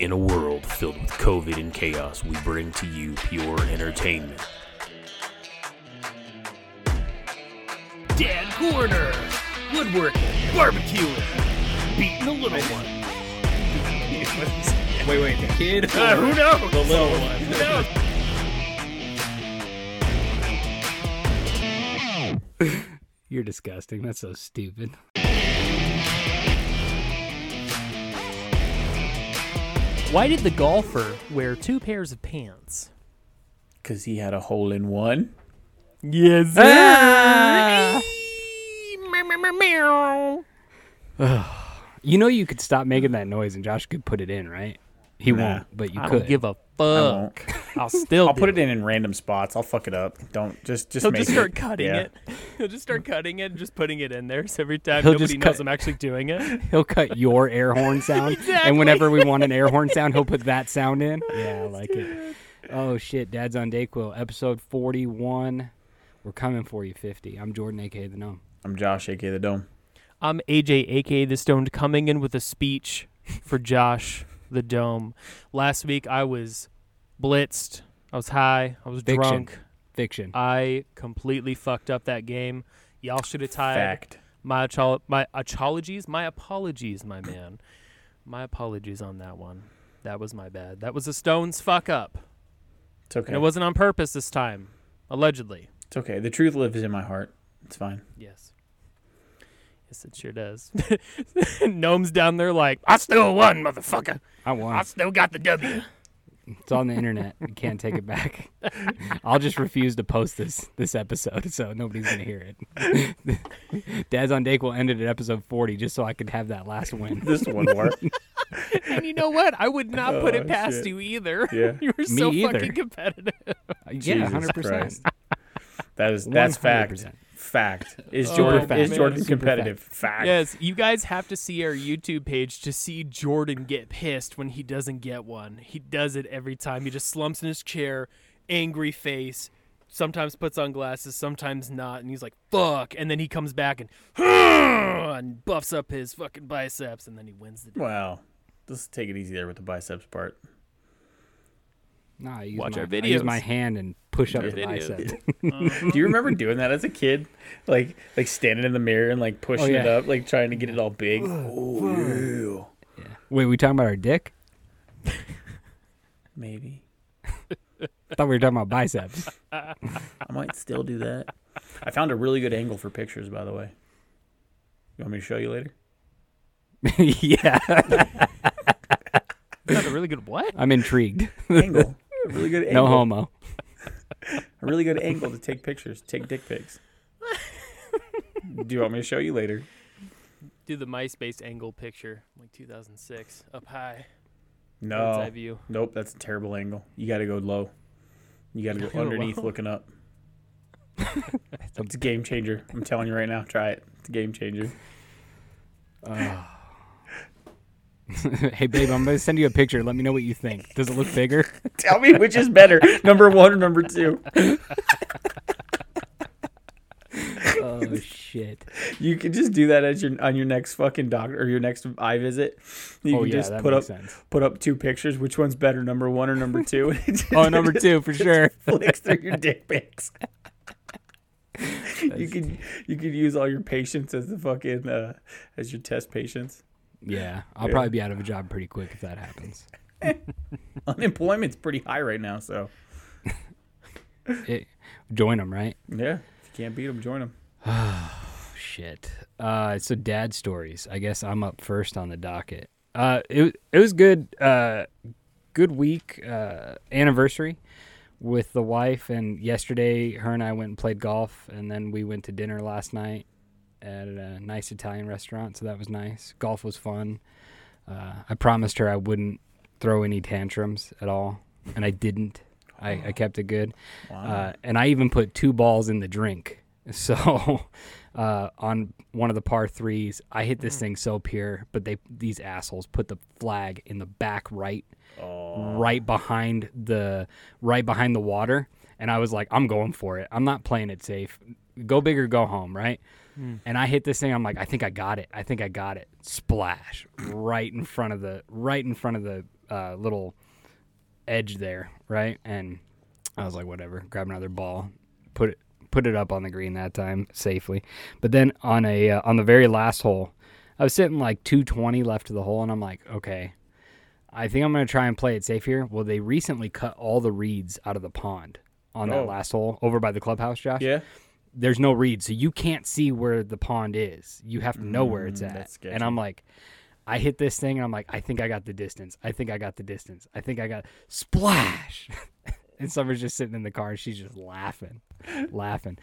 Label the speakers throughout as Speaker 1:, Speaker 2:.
Speaker 1: In a world filled with COVID and chaos, we bring to you pure entertainment.
Speaker 2: Dad Corner, woodworking, barbecuing, beating the little one.
Speaker 3: Wait, wait, the kid?
Speaker 2: Uh, who knows?
Speaker 3: The little one.
Speaker 2: Who knows?
Speaker 4: You're disgusting. That's so stupid.
Speaker 2: Why did the golfer wear two pairs of pants?
Speaker 3: Because he had a hole in one.
Speaker 2: Yes.
Speaker 4: Ah! You know you could stop making that noise and Josh could put it in, right? He
Speaker 3: Nah.
Speaker 4: won't, but you
Speaker 2: I
Speaker 4: could.
Speaker 2: don't give a
Speaker 3: won't.
Speaker 2: fuck. I'll still.
Speaker 3: I'll
Speaker 2: do
Speaker 3: put it in in random spots. I'll fuck it up. Don't just just
Speaker 2: He'll
Speaker 3: make
Speaker 2: just start
Speaker 3: it.
Speaker 2: cutting
Speaker 3: yeah.
Speaker 2: it. He'll just start cutting it and just putting it in there. So every time
Speaker 4: He'll
Speaker 2: nobody knows
Speaker 4: cut-
Speaker 2: I'm actually doing it.
Speaker 4: He'll cut your air horn sound,
Speaker 2: Exactly.
Speaker 4: and whenever we want an air horn sound, he'll put that sound in. Yeah, I like it. Oh shit, Dad's on Dayquil, episode forty-one. We're coming for you, fifty. I'm Jordan, aka the Gnome.
Speaker 3: I'm Josh, aka the Dome.
Speaker 2: I'm AJ, aka the Stoned, coming in with a speech for Josh the Dome. Last week I was blitzed. I was high. I was
Speaker 4: Fiction.
Speaker 2: drunk.
Speaker 4: Fiction.
Speaker 2: I completely fucked up that game. Y'all should have tied.
Speaker 3: Fact.
Speaker 2: My achol- my apologies, my apologies, my man. My apologies on that one. That was my bad. That was a Stones fuck up.
Speaker 3: It's okay.
Speaker 2: And it wasn't on purpose this time. Allegedly.
Speaker 3: It's okay. The truth lives in my heart. It's fine.
Speaker 2: Yes. Yes, it sure does. Gnome's down there like, I still won, motherfucker.
Speaker 4: I won.
Speaker 2: I still got the W.
Speaker 4: It's on the internet. You can't take it back. I'll just refuse to post this this episode, so nobody's gonna hear it. Dad's on Dake will end it at episode forty, just so I could have that last win.
Speaker 3: This one worked.
Speaker 2: and you know what? I would not put
Speaker 3: Oh,
Speaker 2: it past
Speaker 3: shit.
Speaker 2: you either.
Speaker 3: Yeah.
Speaker 2: you were
Speaker 4: Me
Speaker 2: so
Speaker 4: either.
Speaker 2: fucking competitive.
Speaker 4: yeah,
Speaker 3: Jesus
Speaker 4: hundred percent.
Speaker 3: Christ. That is that's
Speaker 4: 100%.
Speaker 3: Fact. Is
Speaker 2: Oh,
Speaker 3: Jordan
Speaker 4: fact.
Speaker 3: is Jordan competitive? Fact.
Speaker 2: Yes, you guys have to see our YouTube page to see Jordan get pissed when he doesn't get one. He does it every time. He just slumps in his chair, angry face, sometimes puts on glasses, sometimes not, and he's like, fuck. And then he comes back and, and buffs up his fucking biceps, and then he wins the day.
Speaker 3: Well, let's take it easy there with the biceps part.
Speaker 4: No, I use
Speaker 2: Watch
Speaker 4: my,
Speaker 2: our
Speaker 4: I use my hand and push up
Speaker 3: Yeah.
Speaker 4: the
Speaker 2: Videos.
Speaker 4: bicep.
Speaker 3: Do you remember doing that as a kid? Like like standing in the mirror and like pushing it
Speaker 4: yeah.
Speaker 3: up, like trying to get it all big. Oh, yeah.
Speaker 4: Wait, we talking about our dick?
Speaker 3: Maybe.
Speaker 4: I thought we were talking about biceps.
Speaker 3: I might still do that. I found a really good angle for pictures, by the way. You want me to show you later?
Speaker 4: yeah,
Speaker 2: Is a really good what?
Speaker 4: I'm intrigued.
Speaker 3: Angle. A really good angle.
Speaker 4: No homo.
Speaker 3: A really good angle to take pictures, take dick pics. do you want me to show you later?
Speaker 2: Do the MySpace angle picture, like 2006, up high,
Speaker 3: No.
Speaker 2: view.
Speaker 3: Nope, that's a terrible angle. You got to go low. You got to go
Speaker 2: go
Speaker 3: underneath
Speaker 2: low.
Speaker 3: looking up. It's a game changer. I'm telling you right now. Try it. It's a game changer. Ah.
Speaker 4: hey, babe, I'm gonna send you a picture. Let me know what you think. Does it look bigger?
Speaker 3: Tell me which is better, number one or number two.
Speaker 4: oh shit.
Speaker 3: You can just do that as your on your next fucking doctor or your next eye visit. You
Speaker 4: oh
Speaker 3: can
Speaker 4: yeah,
Speaker 3: just put up
Speaker 4: sense.
Speaker 3: put up two pictures. Which one's better, number one or number two? And it just
Speaker 4: Oh, number two for sure.
Speaker 3: flicks through your dick pics. you could you could use all your patients as the fucking uh, as your test patients.
Speaker 4: Yeah, I'll
Speaker 3: Yeah.
Speaker 4: probably be out of a job pretty quick if that happens.
Speaker 3: Unemployment's pretty high right now, so
Speaker 4: It, join them, right?
Speaker 3: yeah. If you can't beat them, join them.
Speaker 4: Oh shit. Uh, so dad stories. I guess I'm up first on the docket. Uh, it it was good. Uh, good week. Uh, anniversary with the wife, and yesterday her and I went and played golf, and then we went to dinner last night at a nice Italian restaurant. So that was nice. Golf was fun. Uh, I promised her I wouldn't throw any tantrums at all, and I didn't. I, I kept it good.
Speaker 3: Wow.
Speaker 4: Uh, and I even put two balls in the drink. So uh, on one of the par threes, I hit this thing so pure, but they these assholes put the flag in the back right,
Speaker 3: oh.
Speaker 4: right behind the right behind the water, and I was like, I'm going for it. I'm not playing it safe. Go big or go home, right? And I hit this thing. I'm like, I think I got it. I think I got it. Splash right in front of the right in front of the uh, little edge there, right? And I was like, whatever, grab another ball, put it put it up on the green that time safely. But then on a uh, on the very last hole, I was sitting like 220 left of the hole, and I'm like, okay, I think I'm gonna try and play it safe here. Well, they recently cut all the reeds out of the pond on
Speaker 3: Oh.
Speaker 4: that last hole over by the clubhouse, Josh.
Speaker 3: Yeah.
Speaker 4: There's no reeds, so you can't see where the pond is. You have to know where it's
Speaker 3: Mm,
Speaker 4: at.
Speaker 3: that's.
Speaker 4: And I'm like, I hit this thing, and I'm like, I think I got the distance. I think I got the distance. I think I got splash. and Summer's just sitting in the car, and she's just laughing, laughing.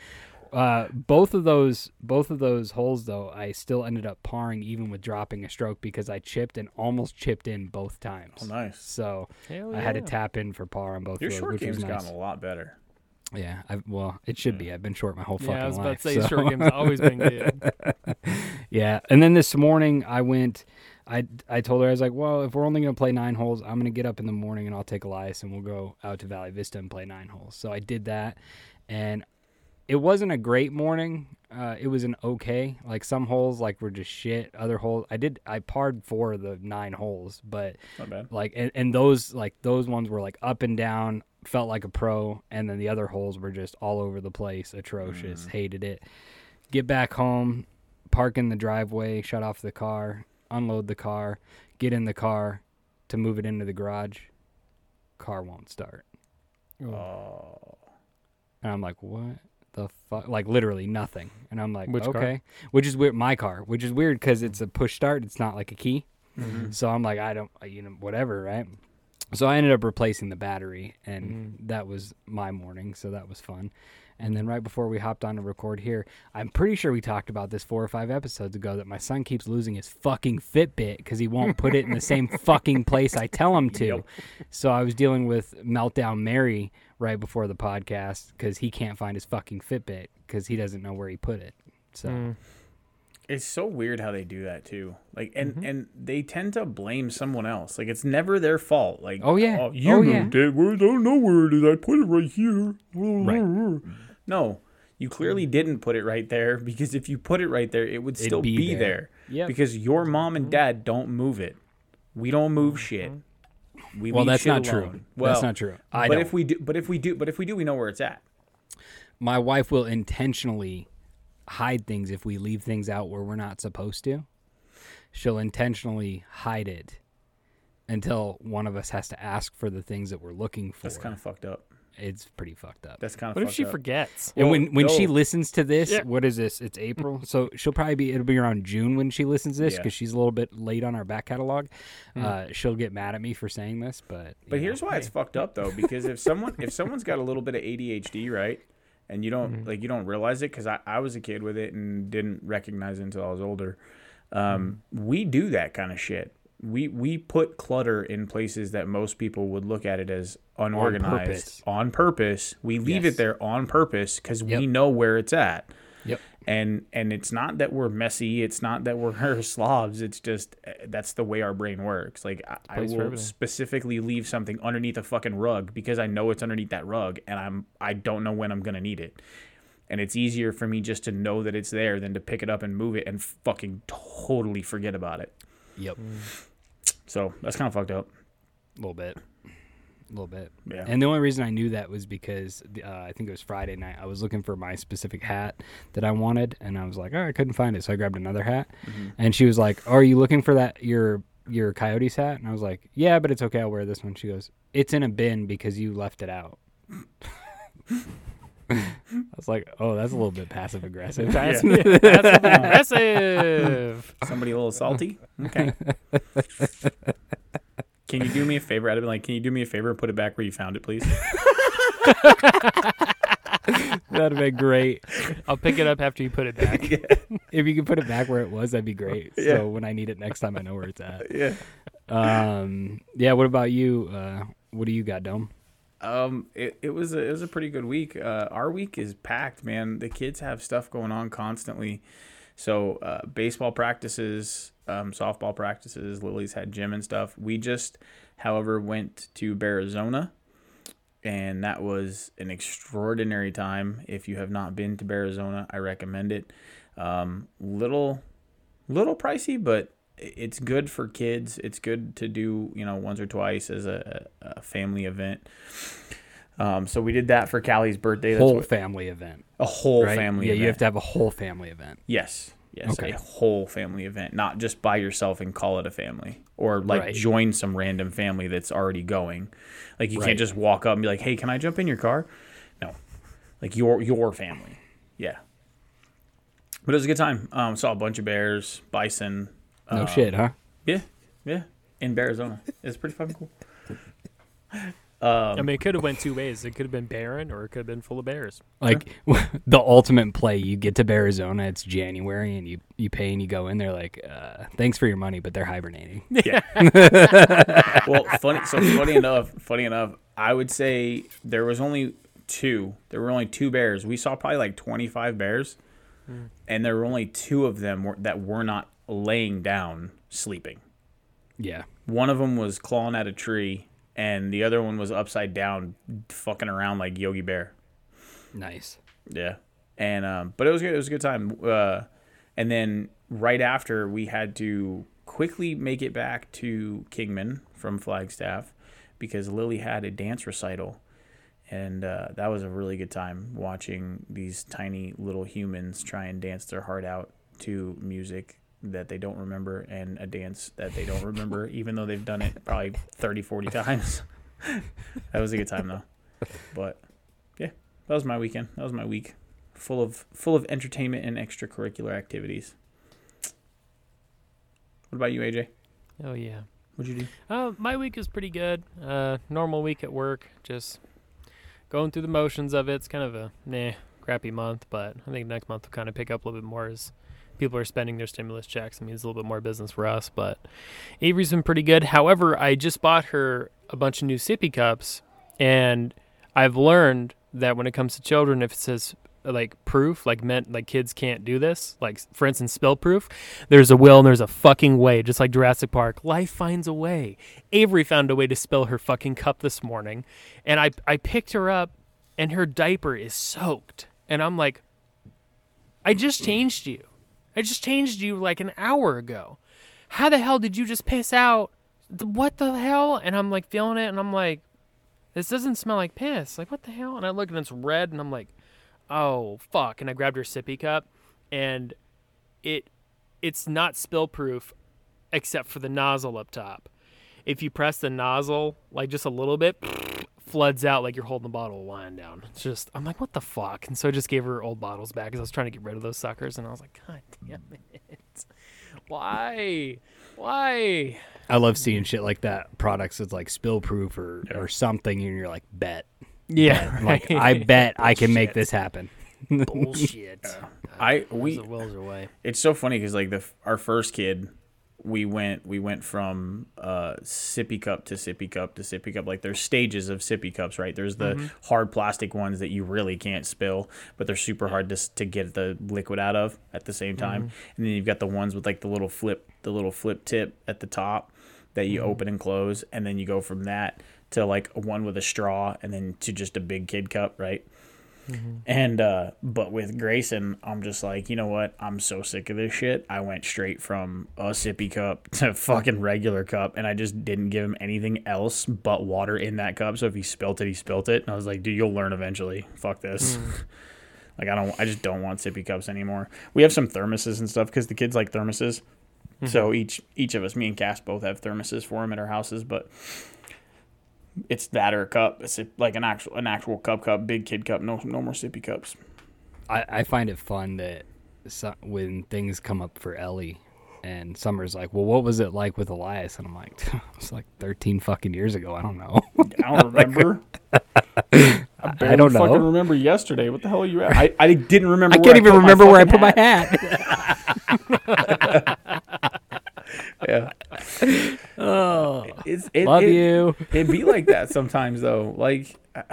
Speaker 4: Uh, both of those, both of those holes, though, I still ended up parring even with dropping a stroke because I chipped and almost chipped in both times.
Speaker 3: Oh, nice.
Speaker 4: So
Speaker 2: Hell
Speaker 4: I had to tap in for par on both
Speaker 3: Your
Speaker 4: of
Speaker 3: short
Speaker 4: which was
Speaker 3: game's
Speaker 4: nice.
Speaker 3: gotten a lot better.
Speaker 4: Yeah, I well, it should be. I've been short my whole fucking
Speaker 2: Yeah, I was about
Speaker 4: life.
Speaker 2: to say
Speaker 4: so-
Speaker 2: short game's always been good.
Speaker 4: yeah, and then this morning I went. I I told her I was like, well, if we're only gonna play nine holes, I'm gonna get up in the morning and I'll take Elias and we'll go out to Valley Vista and play nine holes. So I did that, and it wasn't a great morning. Uh, it was an okay. Like some holes like were just shit. Other holes I did I parred four of the nine holes, but
Speaker 3: Not bad.
Speaker 4: like and, and those like those ones were like up and down felt like a pro and then the other holes were just all over the place atrocious hated it get back home park in the driveway shut off the car unload the car get in the car to move it into the garage car won't start
Speaker 3: Oh.
Speaker 4: and i'm like what the fuck like literally nothing and i'm like
Speaker 2: Which car?
Speaker 4: okay which is weird my car which is weird because it's a push start it's not like a key
Speaker 3: Mm-hmm.
Speaker 4: so I'm like, I don't, you know, whatever, right? So I ended up replacing the battery, and
Speaker 3: Mm-hmm.
Speaker 4: that was my morning. So that was fun. And then right before we hopped on to record here, I'm pretty sure we talked about this four or five episodes ago that my son keeps losing his fucking Fitbit because he won't put it in the same fucking place I tell him to. So I was dealing with Meltdown Mary right before the podcast because he can't find his fucking Fitbit because he doesn't know where he put it. So
Speaker 2: Mm.
Speaker 3: It's so weird how they do that too. Like, and
Speaker 4: Mm-hmm.
Speaker 3: and they tend to blame someone else. Like, it's never their fault. Like,
Speaker 4: Oh, yeah.
Speaker 3: you
Speaker 4: Oh, yeah.
Speaker 3: moved it. Well, I don't know where it is. I put it right here.
Speaker 4: Right.
Speaker 3: No, you clearly didn't put it right there because if you put it right there, it would
Speaker 4: It'd
Speaker 3: still
Speaker 4: be
Speaker 3: be,
Speaker 4: there.
Speaker 3: there.
Speaker 4: Yep.
Speaker 3: Because your mom and dad don't move it. We don't move shit. We
Speaker 4: well, that's not true.
Speaker 3: Well,
Speaker 4: that's not true. I
Speaker 3: but
Speaker 4: don't.
Speaker 3: if we do, but if we do, but if we do, we know where it's at.
Speaker 4: my wife will intentionally hide things if we leave things out where we're not supposed to. She'll intentionally hide it until one of us has to ask for the things that we're looking for.
Speaker 3: That's kind of fucked up.
Speaker 4: it's pretty fucked up.
Speaker 3: That's kind of. Fucked up.
Speaker 2: What if she
Speaker 3: up.
Speaker 2: forgets?
Speaker 4: and
Speaker 3: Well,
Speaker 4: when when she listens to this,
Speaker 2: Yeah.
Speaker 4: what is this? It's April, so she'll probably be. It'll be around June when she listens to this
Speaker 3: Yeah.
Speaker 4: because she's a little bit late on our back catalog. Uh, she'll get mad at me for saying this, but
Speaker 3: But
Speaker 4: you
Speaker 3: here's
Speaker 4: know,
Speaker 3: why it's fucked up though, because if someone if someone's got a little bit of ADHD, right, and you don't like you don't realize it, because I, I was a kid with it and didn't recognize it until I was older. Um, we do that kind of shit. We we put clutter in places that most people would look at it as unorganized
Speaker 4: purpose.
Speaker 3: on purpose. We leave
Speaker 4: Yes.
Speaker 3: it there on purpose because
Speaker 4: Yep.
Speaker 3: we know where it's at.
Speaker 4: Yep.
Speaker 3: and and it's not that we're messy it's not that we're slobs it's just uh, that's the way our brain works. Like i, I will specifically leave something underneath a fucking rug because i know it's underneath that rug and i'm i don't know when i'm gonna need it. And it's easier for me just to know that it's there than to pick it up and move it and fucking totally forget about it.
Speaker 4: Yep,
Speaker 3: so that's kind of fucked up.
Speaker 4: A little bit, a little bit.
Speaker 3: yeah
Speaker 4: And the only reason I knew that was because uh, I think it was Friday night. I was looking for my specific hat that I wanted, and I was like, "Oh, I couldn't find it," so I grabbed another hat. And she was like, "Are you looking for that your your Coyotes hat?" And I was like, "Yeah, but it's okay. I'll wear this one." She goes, "It's in a bin because you left it out." I was like, "Oh, that's a little bit passive aggressive."
Speaker 2: That's, that's aggressive.
Speaker 3: somebody a little salty okay can you do me a favor i'd have been like can you do me a favor and put it back where you found it please
Speaker 4: That'd be great.
Speaker 2: I'll pick it up after you put it back.
Speaker 4: If you could put it back where it was, that'd be great.
Speaker 3: Yeah.
Speaker 4: So when I need it next time, I know where it's at.
Speaker 3: yeah
Speaker 4: Um, yeah. What about you? Uh, what do you got, Dome?
Speaker 3: Um, it, it was a, it was a pretty good week. Uh, our week is packed, man. The kids have stuff going on constantly. So uh, baseball practices, um, softball practices. Lily's had gym and stuff. We just, however, went to Bearizona, and that was an extraordinary time. If you have not been to Bearizona, I recommend it. Um, little, little pricey, but it's good for kids. It's good to do you know once or twice as a, a family event. Um, so we did that for Callie's birthday. That's
Speaker 4: whole
Speaker 3: what-
Speaker 4: family event.
Speaker 3: a whole
Speaker 4: right?
Speaker 3: family.
Speaker 4: Yeah,
Speaker 3: event.
Speaker 4: you have to have a whole family event.
Speaker 3: Yes. Yes.
Speaker 4: Okay.
Speaker 3: A whole family event, not just by yourself and call it a family, or like
Speaker 4: Right.
Speaker 3: join some random family that's already going. Like you
Speaker 4: Right.
Speaker 3: can't just walk up and be like, "Hey, can I jump in your car?" No, like your your family. Yeah. But it was a good time. Um, saw a bunch of bears, bison.
Speaker 4: No
Speaker 3: um,
Speaker 4: shit, huh?
Speaker 3: Yeah, yeah. In Bearizona, it's pretty fucking cool.
Speaker 2: I mean, it could have went two ways. It could have been barren, or it could have been full of bears.
Speaker 4: Like the ultimate play, you get to Bearizona, it's January, and you you pay and you go in there like, uh, thanks for your money, but they're hibernating. Yeah.
Speaker 3: well, funny. So funny enough, funny enough, I would say there was only two. There were only two bears. We saw probably like twenty five bears, and there were only two of them were, that were not laying down sleeping.
Speaker 4: Yeah,
Speaker 3: One of them was clawing at a tree, and the other one was upside down, fucking around like Yogi Bear.
Speaker 4: nice.
Speaker 3: Yeah, and um, but it was good. It was a good time. Uh, and then right after, we had to quickly make it back to Kingman from Flagstaff because Lily had a dance recital, and uh, that was a really good time watching these tiny little humans try and dance their heart out to music that they don't remember and a dance that they don't remember even though they've done it probably 30 40 times that was a good time though but yeah that was my weekend. That was my week, full of full of entertainment and extracurricular activities. What about you, AJ?
Speaker 2: Oh yeah.
Speaker 3: What'd you do?
Speaker 2: Uh, my week is pretty good. Uh, normal week at work, just going through the motions of it. It's kind of a nah, crappy month, but I think next month will kind of pick up a little bit more as people are spending their stimulus checks. It means a little bit more business for us, but Avery's been pretty good. However, I just bought her a bunch of new sippy cups, and I've learned that when it comes to children, if it says like proof, like meant like kids can't do this, like for instance, spill proof, there's a will and there's a fucking way, just like Jurassic Park. Life finds a way. Avery found a way to spill her fucking cup this morning, and I I picked her up, and her diaper is soaked, and I'm like, I just changed you, I just changed you like an hour ago. How the hell did you just piss out? What the hell? And I'm like feeling it, and I'm like, this doesn't smell like piss. Like what the hell? And I look and it's red, and I'm like, oh fuck. And I grabbed her sippy cup, and it it's not spill proof except for the nozzle up top. If you press the nozzle like just a little bit, floods out like you're holding a bottle of wine down. It's just I'm like, what the fuck? And so I just gave her old bottles back because I was trying to get rid of those suckers, and I was like, God damn it, why, why?
Speaker 4: I love seeing shit like that. Products that's like spill proof or, or something, and you're like, bet.
Speaker 2: Yeah,
Speaker 4: Like, I bet I can make this happen.
Speaker 2: bullshit.
Speaker 3: I we
Speaker 2: the wills away.
Speaker 3: it's so funny because like the our first kid, we went we went from uh sippy cup to sippy cup to sippy cup. Like there's stages of sippy cups, right? There's the mm-hmm. hard plastic ones that you really can't spill, but they're super hard to to get the liquid out of at the same time. Mm-hmm. And then you've got the ones with like the little flip the little flip tip at the top that you mm-hmm. open and close, and then you go from that to like one with a straw, and then to just a big kid cup, right? Mm-hmm. And uh but with Grayson, I'm just like, you know what? I'm so sick of this shit. I went straight from a sippy cup to fucking regular cup and I just didn't give him anything else but water in that cup. So if he spilt it, he spilt it. And I was like, dude, you'll learn eventually. Fuck this. Mm. like I don't I just don't want sippy cups anymore. We have some thermoses and stuff cuz the kids like thermoses. Mm-hmm. So each each of us, me and Cass both have thermoses for him at our houses, but it's that or a cup. It's like an actual an actual cup cup, big kid cup. No no more sippy cups.
Speaker 4: I, I find it fun that when things come up for Ellie, and Summer's like, "Well, what was it like with Elias?" And I'm like, "It's like 13 fucking years ago. I don't know."
Speaker 3: I don't remember. I, barely
Speaker 4: don't know.
Speaker 3: Fucking remember yesterday. What the hell are you at? I, I didn't remember.
Speaker 4: I can't even remember where I put
Speaker 3: fucking
Speaker 4: my hat.
Speaker 3: hat. Yeah.
Speaker 4: Oh,
Speaker 3: It's, it,
Speaker 4: love
Speaker 3: it,
Speaker 4: you.
Speaker 3: It'd be like that sometimes though. Like, uh,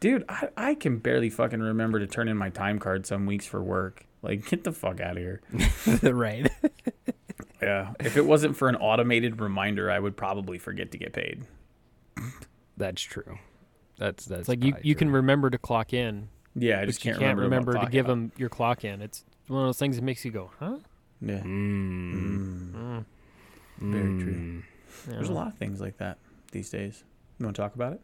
Speaker 3: dude, I, I can barely fucking remember to turn in my time card some weeks for work. Like, get the fuck out of here.
Speaker 4: right.
Speaker 3: Yeah. If it wasn't for an automated reminder, I would probably forget to get paid.
Speaker 4: That's true. That's that's
Speaker 2: It's like you,
Speaker 4: probably
Speaker 2: you can remember to clock in,
Speaker 3: Yeah, I just
Speaker 2: you
Speaker 3: can't,
Speaker 2: can't
Speaker 3: remember,
Speaker 2: remember, to give
Speaker 3: them.
Speaker 2: them your clock in. It's one of those things that makes you go, huh?
Speaker 3: Yeah.
Speaker 4: Mm.
Speaker 3: Very true.
Speaker 4: Mm.
Speaker 3: There's a lot of things like that these days. You want to talk about it?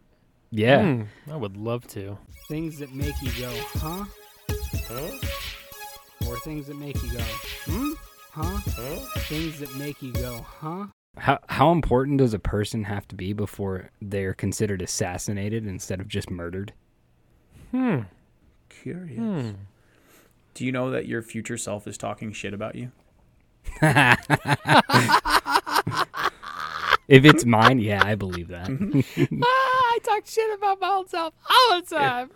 Speaker 4: Yeah.
Speaker 2: Hmm, I would love to.
Speaker 4: Things that make you go, huh? Or things that make you go, hmm? Huh? Things that make you go, huh? How how important does a person have to be before they're considered assassinated instead of just murdered?
Speaker 2: Hmm.
Speaker 3: Curious.
Speaker 2: Hmm.
Speaker 3: Do you know that your future self is talking shit about you?
Speaker 4: If it's mine, yeah, I believe that.
Speaker 2: ah, I talk shit about my own self all the time.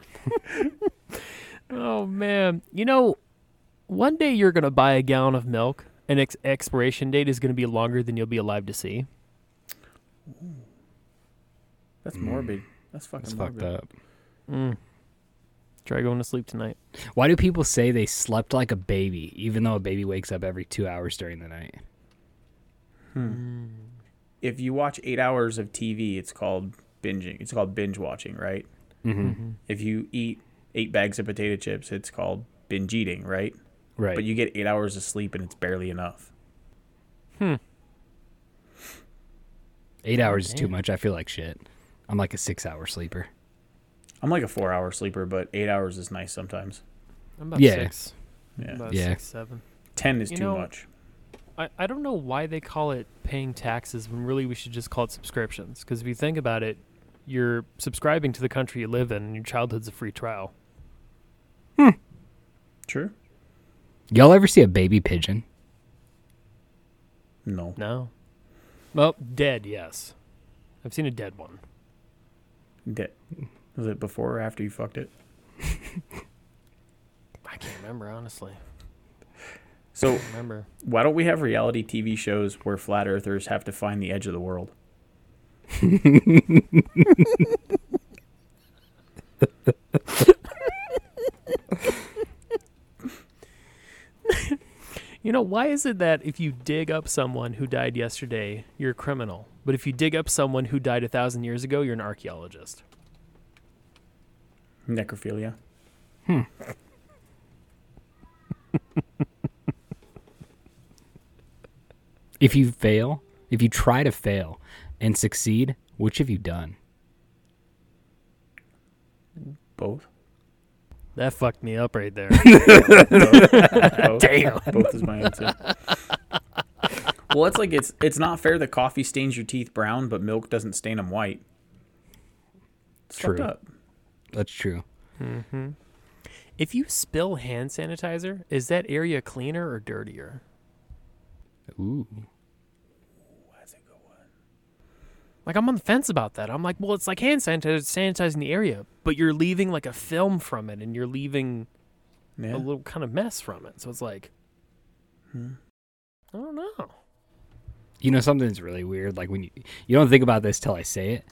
Speaker 2: oh man, you know, one day you're gonna buy a gallon of milk, and its expiration date is gonna be longer than you'll be alive to see.
Speaker 3: That's morbid. That's fucking
Speaker 4: That's
Speaker 3: morbid.
Speaker 4: fucked up.
Speaker 2: Mm. Try going to sleep tonight.
Speaker 4: Why do people say they slept like a baby, even though a baby wakes up every two hours during the night?
Speaker 3: If you watch eight hours of TV, it's called binging. It's called binge watching, right?
Speaker 4: Mm-hmm.
Speaker 3: If you eat eight bags of potato chips, it's called binge eating, right?
Speaker 4: Right.
Speaker 3: But you get eight hours of sleep and it's barely enough. Hmm.
Speaker 4: Eight hours is too much. I feel like shit. I'm like a six hour sleeper.
Speaker 3: I'm like a four hour sleeper, but eight hours is nice sometimes.
Speaker 2: I'm about
Speaker 4: Yeah.
Speaker 2: six.
Speaker 3: Yeah.
Speaker 2: About
Speaker 4: Yeah.
Speaker 2: six, seven.
Speaker 3: Ten is
Speaker 2: You
Speaker 3: too
Speaker 2: know-
Speaker 3: much.
Speaker 2: I, I don't know why they call it paying taxes when really we should just call it subscriptions. Because if you think about it, you're subscribing to the country you live in, and your childhood's a free trial. Hmm.
Speaker 3: True?
Speaker 4: Y'all ever see a baby pigeon?
Speaker 3: No.
Speaker 2: No. Well, dead, yes. I've seen a dead one.
Speaker 3: De- was it before or after you fucked it?
Speaker 2: I can't remember honestly.
Speaker 3: So
Speaker 2: Remember?
Speaker 3: why don't we have reality TV shows where flat earthers have to find the edge of the world?
Speaker 2: You know, why is it that if you dig up someone who died yesterday, you're a criminal, but if you dig up someone who died a thousand years ago, you're an archaeologist?
Speaker 3: Necrophilia. Hmm.
Speaker 4: If you fail, if you try to fail and succeed, which have you done?
Speaker 3: Both.
Speaker 2: That fucked me up right there.
Speaker 3: Both. Damn. Both is my answer. well, it's like it's it's not fair that coffee stains your teeth brown, but milk doesn't stain them white. It's
Speaker 4: True.
Speaker 3: up.
Speaker 4: That's true. Mm-hmm.
Speaker 2: if you spill hand sanitizer, is that area cleaner or dirtier?
Speaker 4: Ooh.
Speaker 3: That's a good one.
Speaker 2: Like I'm on the fence about that. I'm like, well, it's like hand sanitizer sanitizing the area, but you're leaving like a film from it, and you're leaving
Speaker 3: Yeah.
Speaker 2: a little kind of mess from it. So it's like,
Speaker 3: Hmm.
Speaker 2: I don't know.
Speaker 4: You know something's really weird? Like when you you don't think about this till I say it.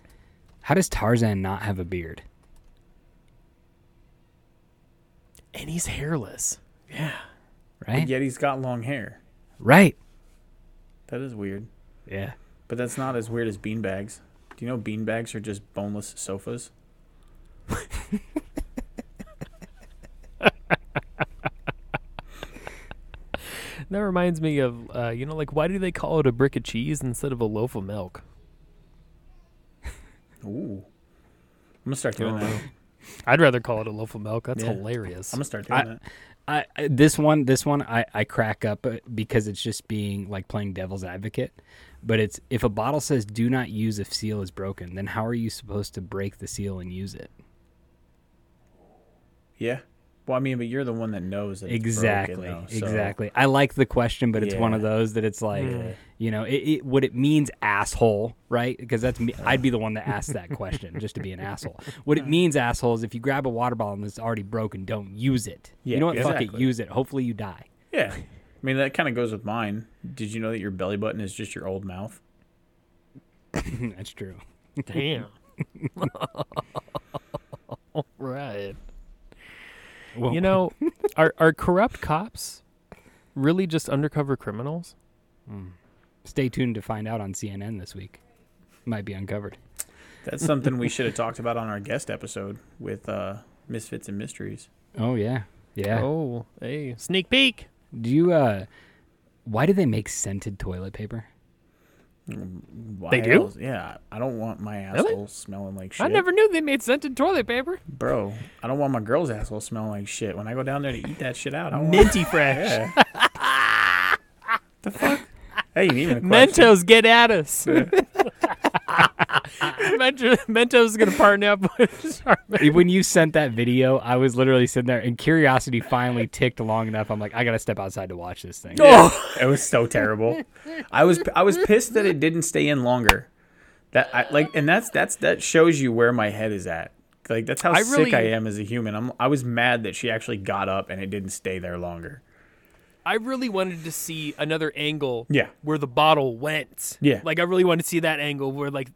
Speaker 4: How does Tarzan not have a beard?
Speaker 2: And he's hairless. Yeah.
Speaker 4: Right?
Speaker 3: And yet he's got long hair.
Speaker 4: Right.
Speaker 3: That is weird.
Speaker 4: Yeah.
Speaker 3: But that's not as weird as beanbags. Do you know beanbags are just boneless sofas?
Speaker 2: That reminds me of, uh, you know, like why do they call it a brick of cheese instead of a loaf of milk?
Speaker 3: Ooh. I'm gonna start doing that.
Speaker 2: I'd rather call it a loaf of milk. That's
Speaker 3: Yeah.
Speaker 2: hilarious.
Speaker 3: I'm gonna start doing
Speaker 4: I-
Speaker 3: that.
Speaker 4: I, I this one this one I, I crack up uh, because it's just being like playing devil's advocate but it's if a bottle says do not use if seal is broken then how are you supposed to break the seal and use it?
Speaker 3: Yeah. Well, I mean, but you're the one that knows that it's
Speaker 4: exactly.
Speaker 3: broken, though, so-
Speaker 4: exactly. I like the question but it's one of those that it's like
Speaker 3: Yeah.
Speaker 4: you know it, it what it means asshole right? Because that's me i'd be the one that asked that question just to be an asshole. What it means asshole is if you grab a water bottle and it's already broken don't use it.
Speaker 3: Yeah,
Speaker 4: you know what? Fuck it. use it. Hopefully you die.
Speaker 3: Yeah. I mean, that kind of goes with mine. Did you know that your belly button is just your old mouth?
Speaker 4: that's true
Speaker 2: Damn. right.
Speaker 4: well,
Speaker 2: You know, are are corrupt cops really just undercover criminals?
Speaker 4: Stay tuned to find out on CNN this week. Might be uncovered.
Speaker 3: That's something we should have talked about on our guest episode with uh, Misfits and Mysteries.
Speaker 4: Oh yeah, yeah.
Speaker 2: Oh, hey, sneak peek.
Speaker 4: Do you? uh Why do they make scented toilet paper?
Speaker 3: Why
Speaker 2: They do?
Speaker 3: else? Yeah, I don't want my
Speaker 2: Really?
Speaker 3: asshole smelling like shit.
Speaker 2: I never knew they made scented toilet paper.
Speaker 3: Bro, I don't want my girl's asshole smelling like shit. When I go down there to eat that shit out, I want
Speaker 2: Minty fresh.
Speaker 3: Yeah. the fuck? Hey, you even a question?
Speaker 2: Mentos, get at us. Mentos, Mentos is gonna partner up with Charmin.
Speaker 4: when you sent that video, I was literally sitting there, and curiosity finally ticked long enough. I'm like, I gotta step outside to watch this thing.
Speaker 2: Oh,
Speaker 3: It was so terrible. I was I was pissed that it didn't stay in longer. That I like, and that's that's that shows you where my head is at. Like that's how
Speaker 2: I
Speaker 3: sick
Speaker 2: really-
Speaker 3: I am as a human. I'm I was mad that she actually got up and it didn't stay there longer.
Speaker 2: I really wanted to see another angle.
Speaker 3: Yeah.
Speaker 2: Where the bottle went.
Speaker 3: Yeah.
Speaker 2: Like I really wanted to see that angle where like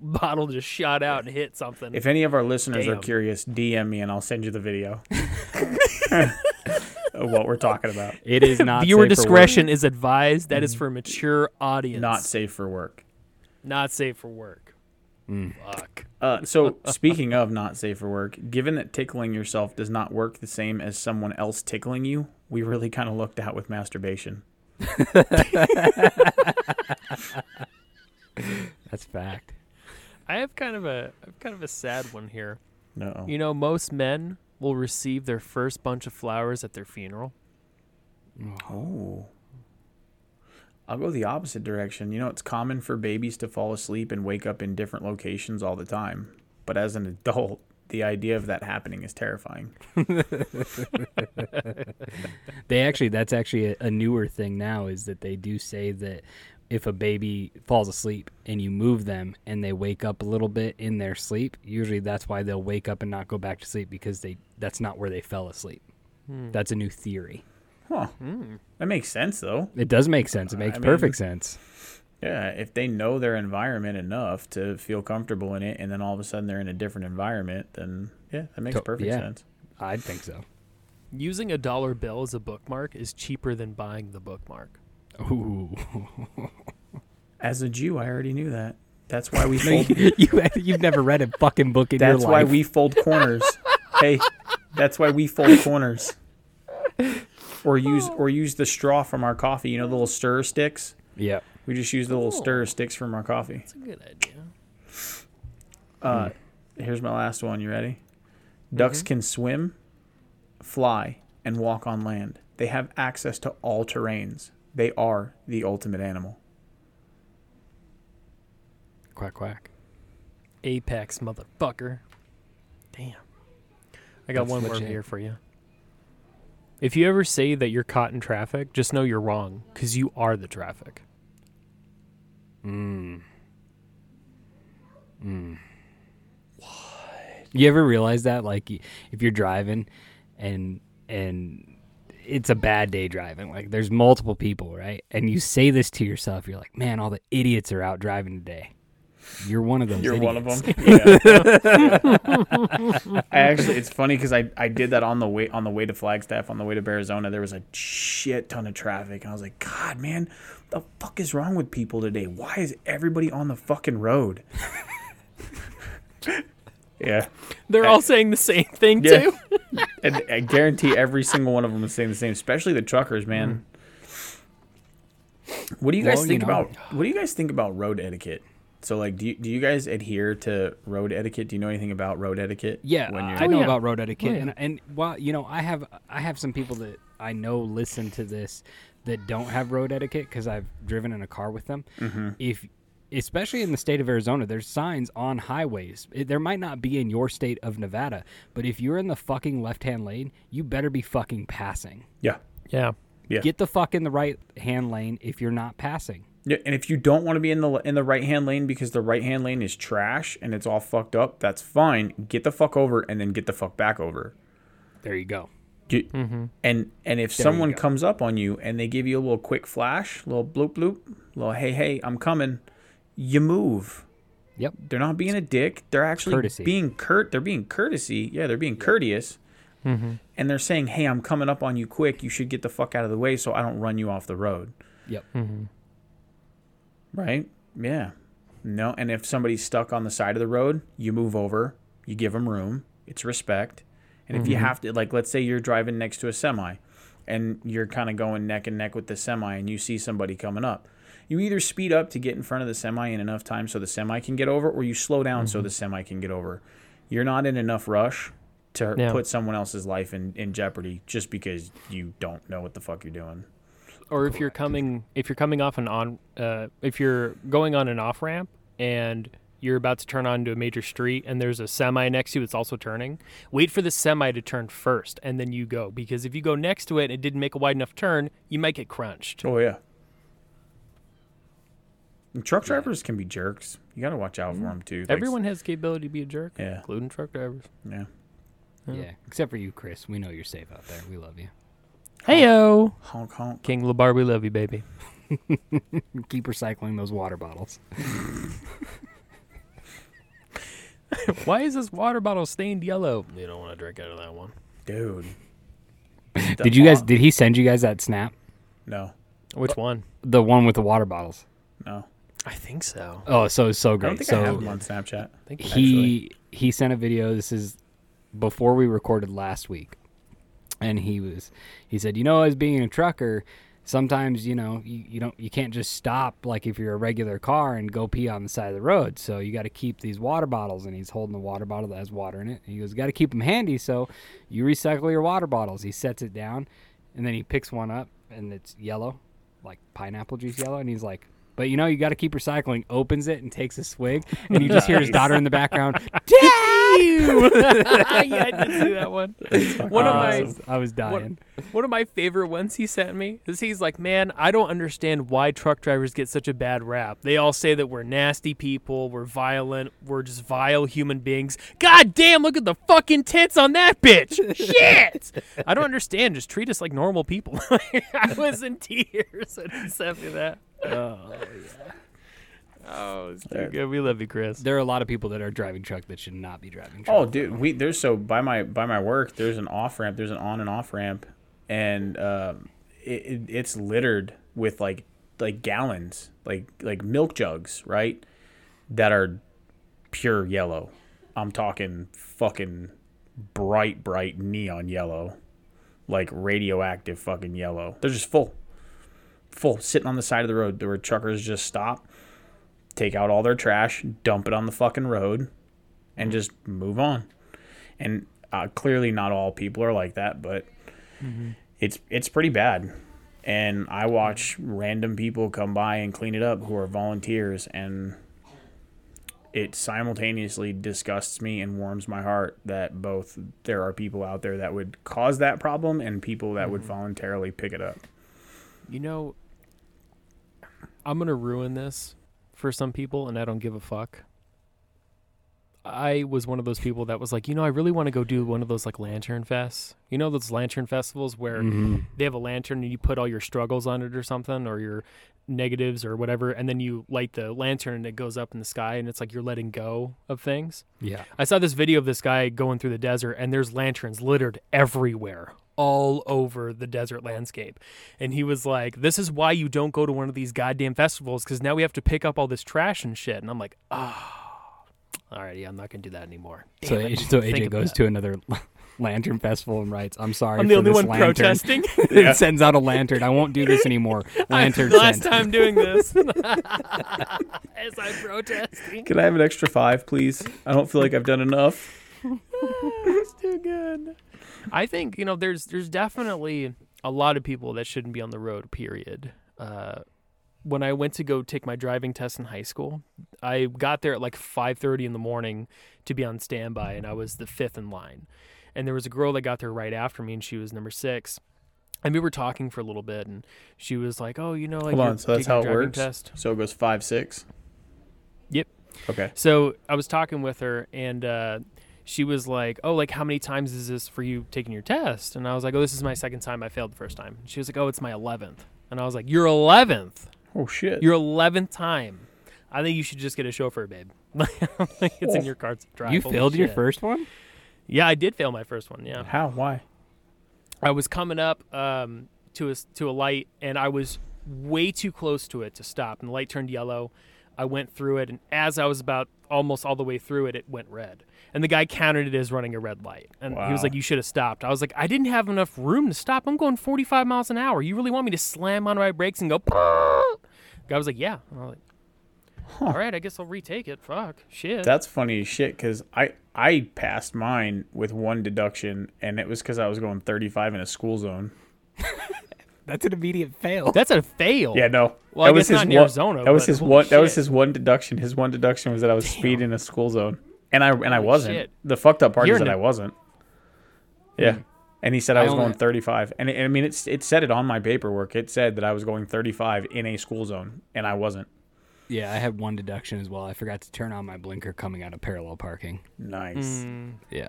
Speaker 2: bottle just shot out and hit something.
Speaker 3: If any of our listeners are curious, DM me and I'll send you the video of what we're talking about.
Speaker 4: It is not
Speaker 2: Viewer
Speaker 4: safe for
Speaker 2: discretion is advised. That is mm-hmm. for a mature audience.
Speaker 3: Not safe for work.
Speaker 2: not safe for work. Mm. Fuck.
Speaker 3: Uh, so speaking of not safe for work, given that tickling yourself does not work the same as someone else tickling you, we really kind of looked at with masturbation.
Speaker 4: That's fact.
Speaker 2: I have kind of a I have kind of a sad one here.
Speaker 3: No.
Speaker 2: You know, most men will receive their first bunch of flowers at their funeral.
Speaker 3: Oh. I'll go the opposite direction. You know, it's common for babies to fall asleep and wake up in different locations all the time. But as an adult, the idea of that happening is terrifying.
Speaker 4: They actually, that's actually a, a newer thing now, is that they do say that if a baby falls asleep and you move them and they wake up a little bit in their sleep, usually that's why they'll wake up and not go back to sleep because they that's not where they fell asleep. Hmm. That's a new theory.
Speaker 3: Huh. Hmm. That makes sense, though.
Speaker 4: It does make sense. It makes
Speaker 3: I mean-
Speaker 4: perfect sense.
Speaker 3: Yeah, if they know their environment enough to feel comfortable in it, and then all of a sudden they're in a different environment, then yeah, that makes
Speaker 4: To-
Speaker 3: perfect
Speaker 4: yeah.
Speaker 3: sense.
Speaker 4: I'd think so.
Speaker 2: Using a dollar bill as a bookmark is cheaper than buying the bookmark.
Speaker 4: Ooh.
Speaker 3: As a Jew, I already knew that. That's why we
Speaker 4: you,
Speaker 3: fold.
Speaker 4: you, you've never read a fucking book in your life.
Speaker 3: that's why we fold corners. hey, that's why we fold corners. Or use or use the straw from our coffee. You know the little stir sticks.
Speaker 4: Yeah.
Speaker 3: We just use the little
Speaker 2: Oh.
Speaker 3: stir sticks from our coffee.
Speaker 2: That's a good idea.
Speaker 3: Uh, here's my last one. You ready? Ducks can swim, fly, and walk on land. They have access to all terrains. They are the ultimate animal.
Speaker 4: Quack quack.
Speaker 2: Apex, motherfucker. Damn. I got
Speaker 4: That's
Speaker 2: one more
Speaker 4: legit.
Speaker 2: here for you. If you ever say that you're caught in traffic, just know you're wrong, because you are the traffic.
Speaker 4: Mm. Mm. What? You ever realize that, like, if you're driving, and and it's a bad day driving, like there's multiple people, right? And you say this to yourself, you're like, man, all the idiots are out driving today. You're one of those.
Speaker 3: You're one of them. Yeah. I actually, it's funny because I, I did that on the way on the way to Flagstaff on the way to Bearizona. There was a shit ton of traffic, and I was like, God, man, the fuck is wrong with people today? Why is everybody on the fucking road? yeah,
Speaker 2: They're all saying the same thing,
Speaker 3: Yeah.
Speaker 2: too.
Speaker 3: and I guarantee every single one of them is saying the same, especially the truckers, man. Hmm. What do you guys
Speaker 4: Well, you
Speaker 3: think
Speaker 4: know.
Speaker 3: about what do you guys think about road etiquette? So like do you, do you guys adhere to road etiquette? Do you know anything about road etiquette?
Speaker 4: Yeah,
Speaker 3: when
Speaker 4: I
Speaker 3: you're
Speaker 4: know
Speaker 2: yeah.
Speaker 4: about road etiquette,
Speaker 2: Oh, yeah.
Speaker 4: and and while you know, I have I have some people that I know listen to this that don't have road etiquette because I've driven in a car with them.
Speaker 3: Mm-hmm.
Speaker 4: If especially in the state of Arizona, there's signs on highways. It, there might not be in your state of Nevada, but if you're in the fucking left hand lane, you better be fucking passing.
Speaker 3: yeah.
Speaker 2: Yeah.
Speaker 3: Yeah.
Speaker 4: Get the fuck in the right hand lane if you're not passing.
Speaker 3: Yeah, and if you don't want to be in the in the right hand lane because the right hand lane is trash and it's all fucked up, that's fine. Get the fuck over and then get the fuck back over.
Speaker 4: There you go.
Speaker 3: Get, And and if
Speaker 4: There
Speaker 3: someone comes up on you and they give you a little quick flash, little bloop bloop, little hey hey, I'm coming, you move.
Speaker 4: Yep.
Speaker 3: They're not being a dick. They're actually
Speaker 4: Courtesy.
Speaker 3: being curt. They're being courtesy. Yeah, they're being courteous.
Speaker 2: Mm-hmm.
Speaker 3: And they're saying, "Hey, I'm coming up on you quick. You should get the fuck out of the way so I don't run you off the road."
Speaker 4: Yep.
Speaker 2: Mm-hmm.
Speaker 3: Right? Yeah. No, and if somebody's stuck on the side of the road, you move over, you give them room. It's respect. And if you have to, like, let's say you're driving next to a semi and you're kind of going neck and neck with the semi and you see somebody coming up, You either speed up to get in front of the semi in enough time so the semi can get over, or you slow down
Speaker 2: Mm-hmm.
Speaker 3: so the semi can get over. You're not in enough rush to
Speaker 2: Yeah.
Speaker 3: put someone else's life in, in jeopardy just because you don't know what the fuck you're doing.
Speaker 2: Or if you're coming if you're coming off an on uh, if you're going on an off ramp and you're about to turn onto a major street and there's a semi next to you that's also turning wait for the semi to turn first and then you go because if you go next to it and it didn't make a wide enough turn you might get crunched
Speaker 3: Oh yeah. And truck drivers can be jerks. You got to watch out for them too. Like,
Speaker 2: everyone has the capability to be a jerk
Speaker 3: Yeah.
Speaker 2: including truck drivers
Speaker 3: Yeah.
Speaker 4: Yeah. Except for you, Chris. We know you're safe out there. We love you.
Speaker 2: Heyo
Speaker 3: Honk honk.
Speaker 2: king labar we love you baby
Speaker 4: Keep recycling those water bottles.
Speaker 2: why is this water bottle stained yellow you don't want to drink out of that one
Speaker 3: Dude.
Speaker 4: Did you guys? Did he send you guys that snap?
Speaker 3: No.
Speaker 2: which one
Speaker 4: The one with the water bottles.
Speaker 3: No.
Speaker 2: i think so
Speaker 4: Oh, so so
Speaker 3: I
Speaker 4: great.
Speaker 3: don't think
Speaker 4: so
Speaker 3: I have them on Snapchat.
Speaker 2: I think
Speaker 4: he he sent a video. This is before we recorded last week, and he was he said, you know, as being a trucker, sometimes you know you, you don't you can't just stop like if you're a regular car and go pee on the side of the road. So you got to keep these water bottles, and he's holding the water bottle that has water in it. And he goes, got to keep them handy, so you recycle your water bottles. He sets it down, and then he picks one up, and it's yellow, like pineapple juice yellow, and he's like. But you know you got to keep recycling. Opens it and takes a swig, and you just hear his daughter in the background.
Speaker 2: yeah, I did see that one. One of my
Speaker 4: I was, I was dying.
Speaker 2: one of my favorite ones he sent me is he's like, "Man, I don't understand why truck drivers get such a bad rap. They all say that we're nasty people, we're violent, we're just vile human beings. God damn, look at the fucking tits on that bitch. Shit. I don't understand. Just treat us like normal people." I was in tears when he sent me that. Oh yeah. Oh, it's good. We love you, Chris.
Speaker 4: There are a lot of people that are driving truck that should not be driving truck.
Speaker 3: Oh, dude, we there's so by my by my work there's an off ramp, there's an on and off ramp, and um, it, it, it's littered with like like gallons, like like milk jugs, right? That are pure yellow. I'm talking fucking bright, bright neon yellow, like radioactive fucking yellow. They're just full, full, sitting on the side of the road. Where truckers just stop, take out all their trash, dump it on the fucking road, and just move on. And uh, clearly, not all people are like that, but it's it's pretty bad. And I watch random people come by and clean it up who are volunteers, and it simultaneously disgusts me and warms my heart that both there are people out there that would cause that problem and people that would voluntarily pick it up.
Speaker 2: You know, I'm gonna ruin this for some people, and I don't give a fuck. I was one of those people that was like, you know, I really want to go do one of those like lantern fests. You know, those lantern festivals where
Speaker 4: Mhm.
Speaker 2: they have a lantern and you put all your struggles on it or something, or your negatives or whatever, and then you light the lantern and it goes up in the sky, and it's like you're letting go of things.
Speaker 4: Yeah.
Speaker 2: I saw this video of this guy going through the desert, and there's lanterns littered everywhere, all over the desert landscape. And he was like, "This is why you don't go to one of these goddamn festivals, because now we have to pick up all this trash and shit." And I'm like, "Ah, all right, yeah, I'm not gonna do that anymore."
Speaker 4: So,
Speaker 2: it,
Speaker 4: so AJ goes
Speaker 2: that.
Speaker 4: to another lantern festival and writes, "I'm sorry,
Speaker 2: I'm the
Speaker 4: for
Speaker 2: only
Speaker 4: this
Speaker 2: one
Speaker 4: lantern."
Speaker 2: protesting.
Speaker 4: it sends out a lantern. I won't do this anymore. Lantern I,
Speaker 2: last
Speaker 4: sent.
Speaker 2: time doing this, as I'm protesting.
Speaker 3: Can I have an extra five, please? I don't feel like I've done enough.
Speaker 2: it's too good. I think you know there's there's definitely a lot of people that shouldn't be on the road. Period. Uh, when I went to go take my driving test in high school, I got there at like 5:30 in the morning to be on standby, and I was the fifth in line. And there was a girl that got there right after me, and she was number six. And we were talking for a little bit, and she was like, "Oh, you know, like
Speaker 3: Hold on, so that's how it works.
Speaker 2: Test.
Speaker 3: So it goes five, six.
Speaker 2: Yep.
Speaker 3: Okay.
Speaker 2: So I was talking with her, and uh, she was like, "Oh, like how many times is this for you taking your test?" And I was like, "Oh, this is my second time. I failed the first time." She was like, "Oh, it's my eleventh. And I was like, "Your eleventh?
Speaker 3: Oh shit.
Speaker 2: Your eleventh time? I think you should just get a chauffeur, babe. Like it's in your car to drive."
Speaker 4: You
Speaker 2: Holy
Speaker 4: failed your first one?
Speaker 2: Yeah, I did fail my first one. Yeah,
Speaker 3: How? Why?
Speaker 2: I was coming up um, to a s- to a light, and I was way too close to it to stop, and the light turned yellow. I went through it, and as I was about almost all the way through it, it went red. And the guy counted it as running a red light, and he was like, "You should have stopped." I was like, "I didn't have enough room to stop. I'm going 45 miles an hour. You really want me to slam on my brakes and go?" Guy was like, "Yeah." And I was like, "All right, I guess I'll retake it." Fuck, shit.
Speaker 3: That's funny as shit because I I passed mine with one deduction, and it was because I was going 35 in a school zone.
Speaker 4: That's an immediate fail.
Speaker 2: That's a fail.
Speaker 3: Yeah, no.
Speaker 2: Well, I
Speaker 3: that was
Speaker 2: guess
Speaker 3: his
Speaker 2: not in
Speaker 3: one,
Speaker 2: Arizona,
Speaker 3: That was his
Speaker 2: holy
Speaker 3: one. That was his one deduction. His one deduction was that I was speeding in a school zone, and I and I
Speaker 2: Holy
Speaker 3: wasn't.
Speaker 2: shit.
Speaker 3: The fucked up part
Speaker 2: You're
Speaker 3: is that
Speaker 2: an-
Speaker 3: I wasn't. Yeah. And he said I
Speaker 4: I
Speaker 3: was going 35, and, it, I mean it's it said it on my paperwork. It said that I was going 35 in a school zone, and I wasn't.
Speaker 4: yeah, I had one deduction as well. I forgot to turn on my blinker coming out of parallel parking.
Speaker 3: Nice.
Speaker 2: Mm,
Speaker 4: Yeah,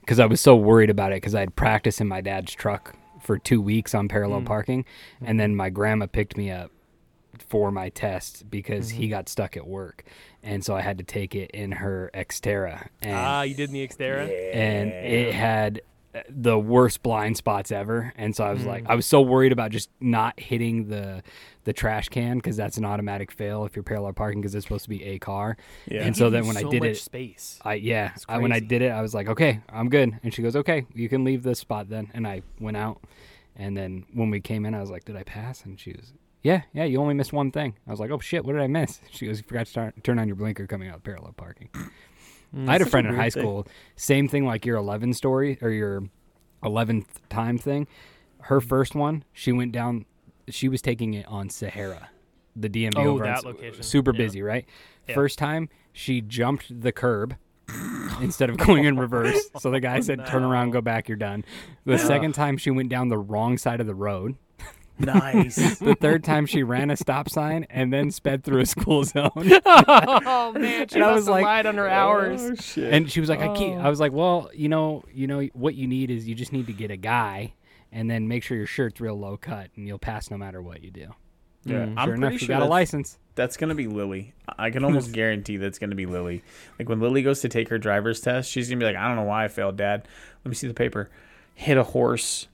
Speaker 4: because I was so worried about it because I had practice in my dad's truck for two weeks on parallel parking, and then my grandma picked me up for my test because he got stuck at work, and so I had to take it in her Xterra, and
Speaker 2: ah, you did in the Xterra.
Speaker 4: and it had the worst blind spots ever and so i was like mm. i was so worried about just not hitting the the trash can because that's an automatic fail if you're parallel parking because it's supposed to be a car
Speaker 3: Yeah.
Speaker 4: and so then
Speaker 2: you
Speaker 4: when i did
Speaker 2: much
Speaker 4: it
Speaker 2: space.
Speaker 4: I yeah. I, when I did it, I was like, okay, I'm good. And she goes, okay, you can leave this spot then. And I went out. And then when we came in, I was like, did I pass? And she was, yeah, yeah. You only missed one thing. I was like, oh shit, what did I miss? She goes, you forgot to start, turn on your blinker coming out of parallel parking. Mm. I had a
Speaker 3: such a
Speaker 4: friend in high
Speaker 3: thing.
Speaker 4: school, same thing like your 11 story or your 11th time thing. Her mm. first one, she went down. She was taking it on Sahara, the DMV
Speaker 2: Oh,
Speaker 4: over on
Speaker 2: that
Speaker 4: S-
Speaker 2: location.
Speaker 4: super
Speaker 2: Yeah.
Speaker 4: busy, right?
Speaker 2: Yeah.
Speaker 4: First time she jumped the curb instead of going in reverse. So the guy said, "Turn around, go back, you're done." The second time she went down the wrong side of the road.
Speaker 3: Nice.
Speaker 4: The third time she ran a stop sign and then sped through a school zone.
Speaker 2: oh man, she
Speaker 4: And I
Speaker 2: must
Speaker 4: was
Speaker 2: have
Speaker 4: like,
Speaker 2: lied on her hours.
Speaker 3: Oh, shit.
Speaker 4: And she was like, "I keep."
Speaker 2: Oh.
Speaker 4: I was like, "Well, you know, you know what you need is you just need to get a guy." And then make sure your shirt's real low cut, and you'll pass no matter what you do.
Speaker 3: yeah,
Speaker 2: Mm.
Speaker 3: I'm
Speaker 4: sure enough,
Speaker 3: pretty
Speaker 4: she
Speaker 3: sure
Speaker 4: got a license.
Speaker 3: That's gonna be Lily. I can almost guarantee that's gonna be Lily. Like when Lily goes to take her driver's test, she's gonna be like, "I don't know why I failed, Dad. Let me see the paper. Hit a horse,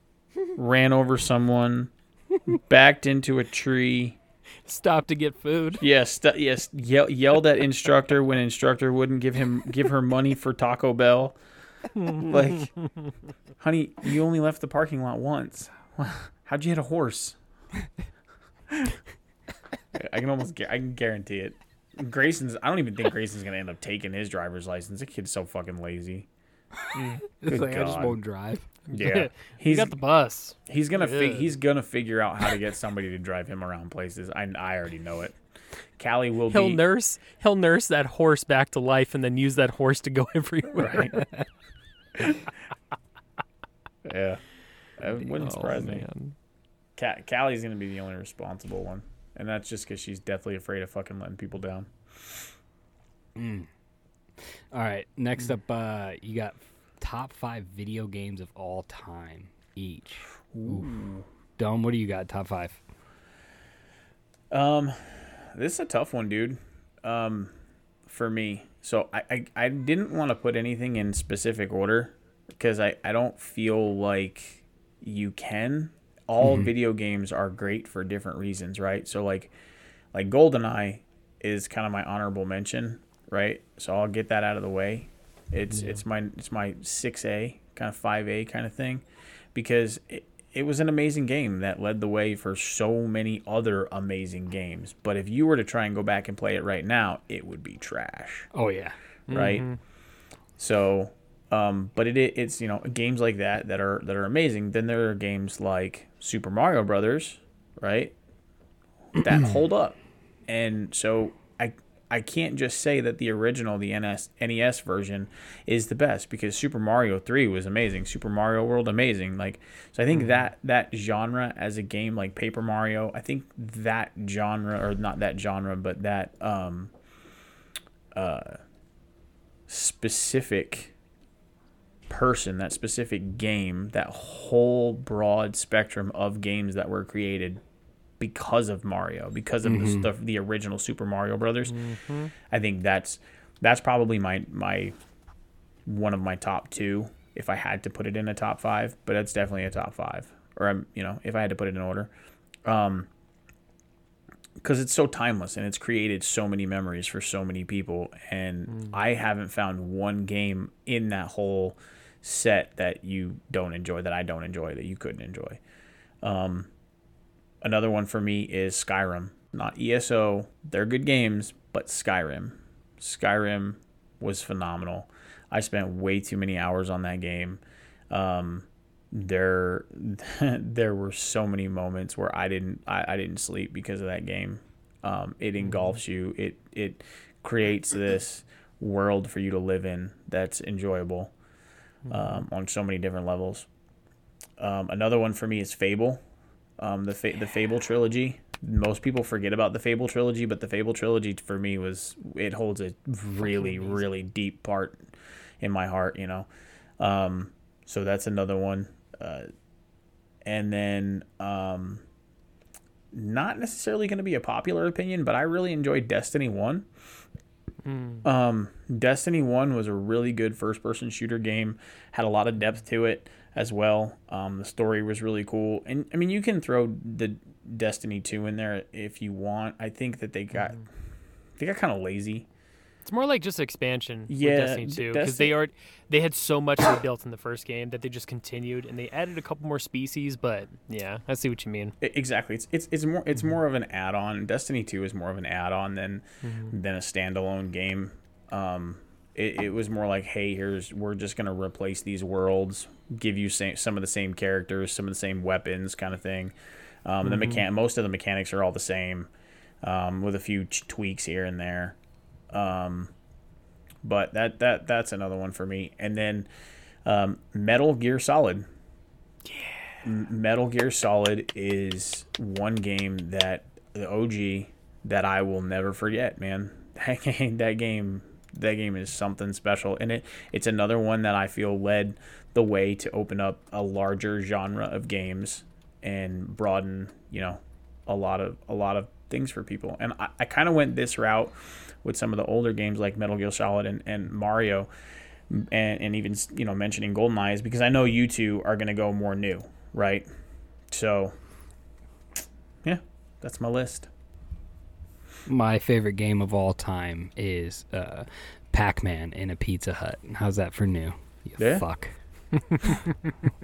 Speaker 3: ran over someone, backed into a tree.
Speaker 2: Stop to get food.
Speaker 3: Yes, st- yes. Yell, yelled at instructor when instructor wouldn't give him give her money for Taco Bell. like, honey, you only left the parking lot once. How'd you hit a horse? I can almost I can guarantee it. Grayson's. I don't even think Grayson's gonna end up taking his driver's license. The kid's so fucking lazy. Mm.
Speaker 4: It's
Speaker 3: Good
Speaker 4: like I just won't drive.
Speaker 3: Yeah, he's
Speaker 2: got the bus.
Speaker 3: he's gonna fi- he's gonna figure out how to get somebody to drive him around places. I I already know it. Callie will
Speaker 2: He'll
Speaker 3: be
Speaker 2: nurse. He'll nurse that horse back to life, and then use that horse to go everywhere.
Speaker 3: right. yeah, that wouldn't
Speaker 2: Oh,
Speaker 3: surprise me.
Speaker 2: man.
Speaker 3: Ca- Callie's gonna be the only responsible one, and that's just because she's deathly afraid of fucking letting people down. Mm.
Speaker 4: All right. Next up, uh, you got top five video games of all time each. Ooh. Dome, what do you got? Top five.
Speaker 3: Um, this is a tough one, dude. Um, for me, so I I, I didn't want to put anything in specific order because I I don't feel like you can. All video games are great for different reasons, right? So like like GoldenEye is kind of my honorable mention, right? So I'll get that out of the way. It's it's my it's my six A kind of five A kind of thing, because it, it was an amazing game that led the way for so many other amazing games. But if you were to try and go back and play it right now, it would be trash
Speaker 4: Oh yeah.
Speaker 3: right? So, um, but it it's you know games like that that are that are amazing. Then there are games like Super Mario Brothers, right? That hold up, and so I can't just say that the original the NS NES version is the best because Super Mario Three was amazing, Super Mario World amazing. Like so, I think that that genre as a game like Paper Mario, I think that genre or not that genre, but that um specific person, that specific game, that whole broad spectrum of games that were created because of Mario, because of the, the the original Super Mario Brothers. I think that's that's probably my my one of my top two if I had to put it in a top five, but that's definitely a top five. Or I'm you know if I had to put it in order. Um, because it's so timeless and it's created so many memories for so many people and i haven't found one game in that whole set that you don't enjoy that i don't enjoy that you couldn't enjoy um, another one for me is skyrim not ESO. They're good games, but Skyrim. Skyrim was phenomenal. I spent way too many hours on that game. Um, there, there were so many moments where I didn't, I, I didn't sleep because of that game. Um, it engulfs you. It, it creates this world for you to live in that's enjoyable um, on so many different levels. Um, another one for me is Fable, um, the fa- the Fable trilogy. Most people forget about the Fable trilogy, but the Fable trilogy for me was it holds a really really deep part in my heart. You know, um, so that's another one. Uh, and then um, not necessarily going to be a popular opinion, but I really enjoyed Destiny One. Um, Destiny One was a really good first-person shooter game. Had a lot of depth to it as well. Um, the story was really cool, and I mean, you can throw the Destiny Two in there if you want. I think that they got they got kind of lazy.
Speaker 2: It's more like just expansion
Speaker 3: Yeah,
Speaker 2: with Destiny 2 because
Speaker 3: Destiny-
Speaker 2: they are they had so much they built in the first game that they just continued and they added a couple more species. But yeah, I see what you mean.
Speaker 3: I- Exactly. It's it's it's more it's more of an add-on. Destiny 2 is more of an add-on than than a standalone game. Um it, it was more like, hey, here's we're just gonna replace these worlds, give you sa- some of the same characters, some of the same weapons, kind of thing. Um, The mechan- most of the mechanics are all the same, um, with a few ch- tweaks here and there. Um, but that that that's another one for me. And then um, Metal Gear Solid. M- Metal Gear Solid is one game that the OG that I will never forget, man. That game, that game, that game is something special, and it it's another one that I feel led the way to open up a larger genre of games and broaden, you know, a lot of a lot of things for people. And I, I kind of went this route with some of the older games like Metal Gear Solid and, and Mario, and, and even you know mentioning GoldenEye is because I know you two are gonna go more new, right? So, yeah, that's my list.
Speaker 4: My favorite game of all time is uh, Pac-Man in a Pizza Hut. How's that for new? You
Speaker 3: Yeah.
Speaker 4: fuck.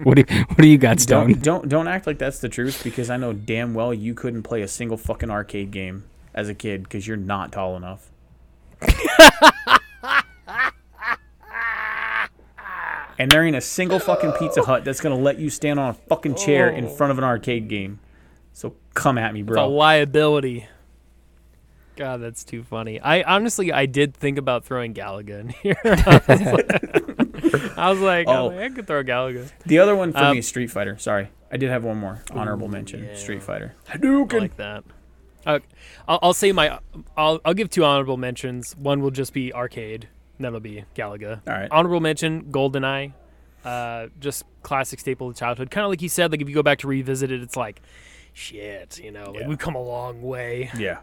Speaker 4: what do you, What do you got, Stone?
Speaker 3: Don't don't don't act like that's the truth because I know damn well you couldn't play a single fucking arcade game as a kid because you're not tall enough. and there ain't a single fucking Pizza Hut that's gonna let you stand on a fucking chair in front of an arcade game. So come at me, bro.
Speaker 2: It's a
Speaker 3: bro.
Speaker 2: liability. God, that's too funny. I honestly, I did think about throwing Galaga in here. I was like, I,
Speaker 3: Oh.
Speaker 2: was like, I could throw Galaga.
Speaker 3: The other one for
Speaker 2: Um,
Speaker 3: me is Street Fighter. Sorry, I did have one more honorable mention.
Speaker 2: yeah.
Speaker 3: Street Fighter.
Speaker 2: I like that. Uh, I'll, I'll say my. I'll I'll give two honorable mentions. One will just be arcade. And that'll be Galaga.
Speaker 3: All right.
Speaker 2: Honorable mention: GoldenEye. Uh, just classic staple of childhood. Kind of like you said. Like if you go back to revisit it, it's like, shit. You know, like
Speaker 3: Yeah.
Speaker 2: we've come a long way.
Speaker 3: Yeah.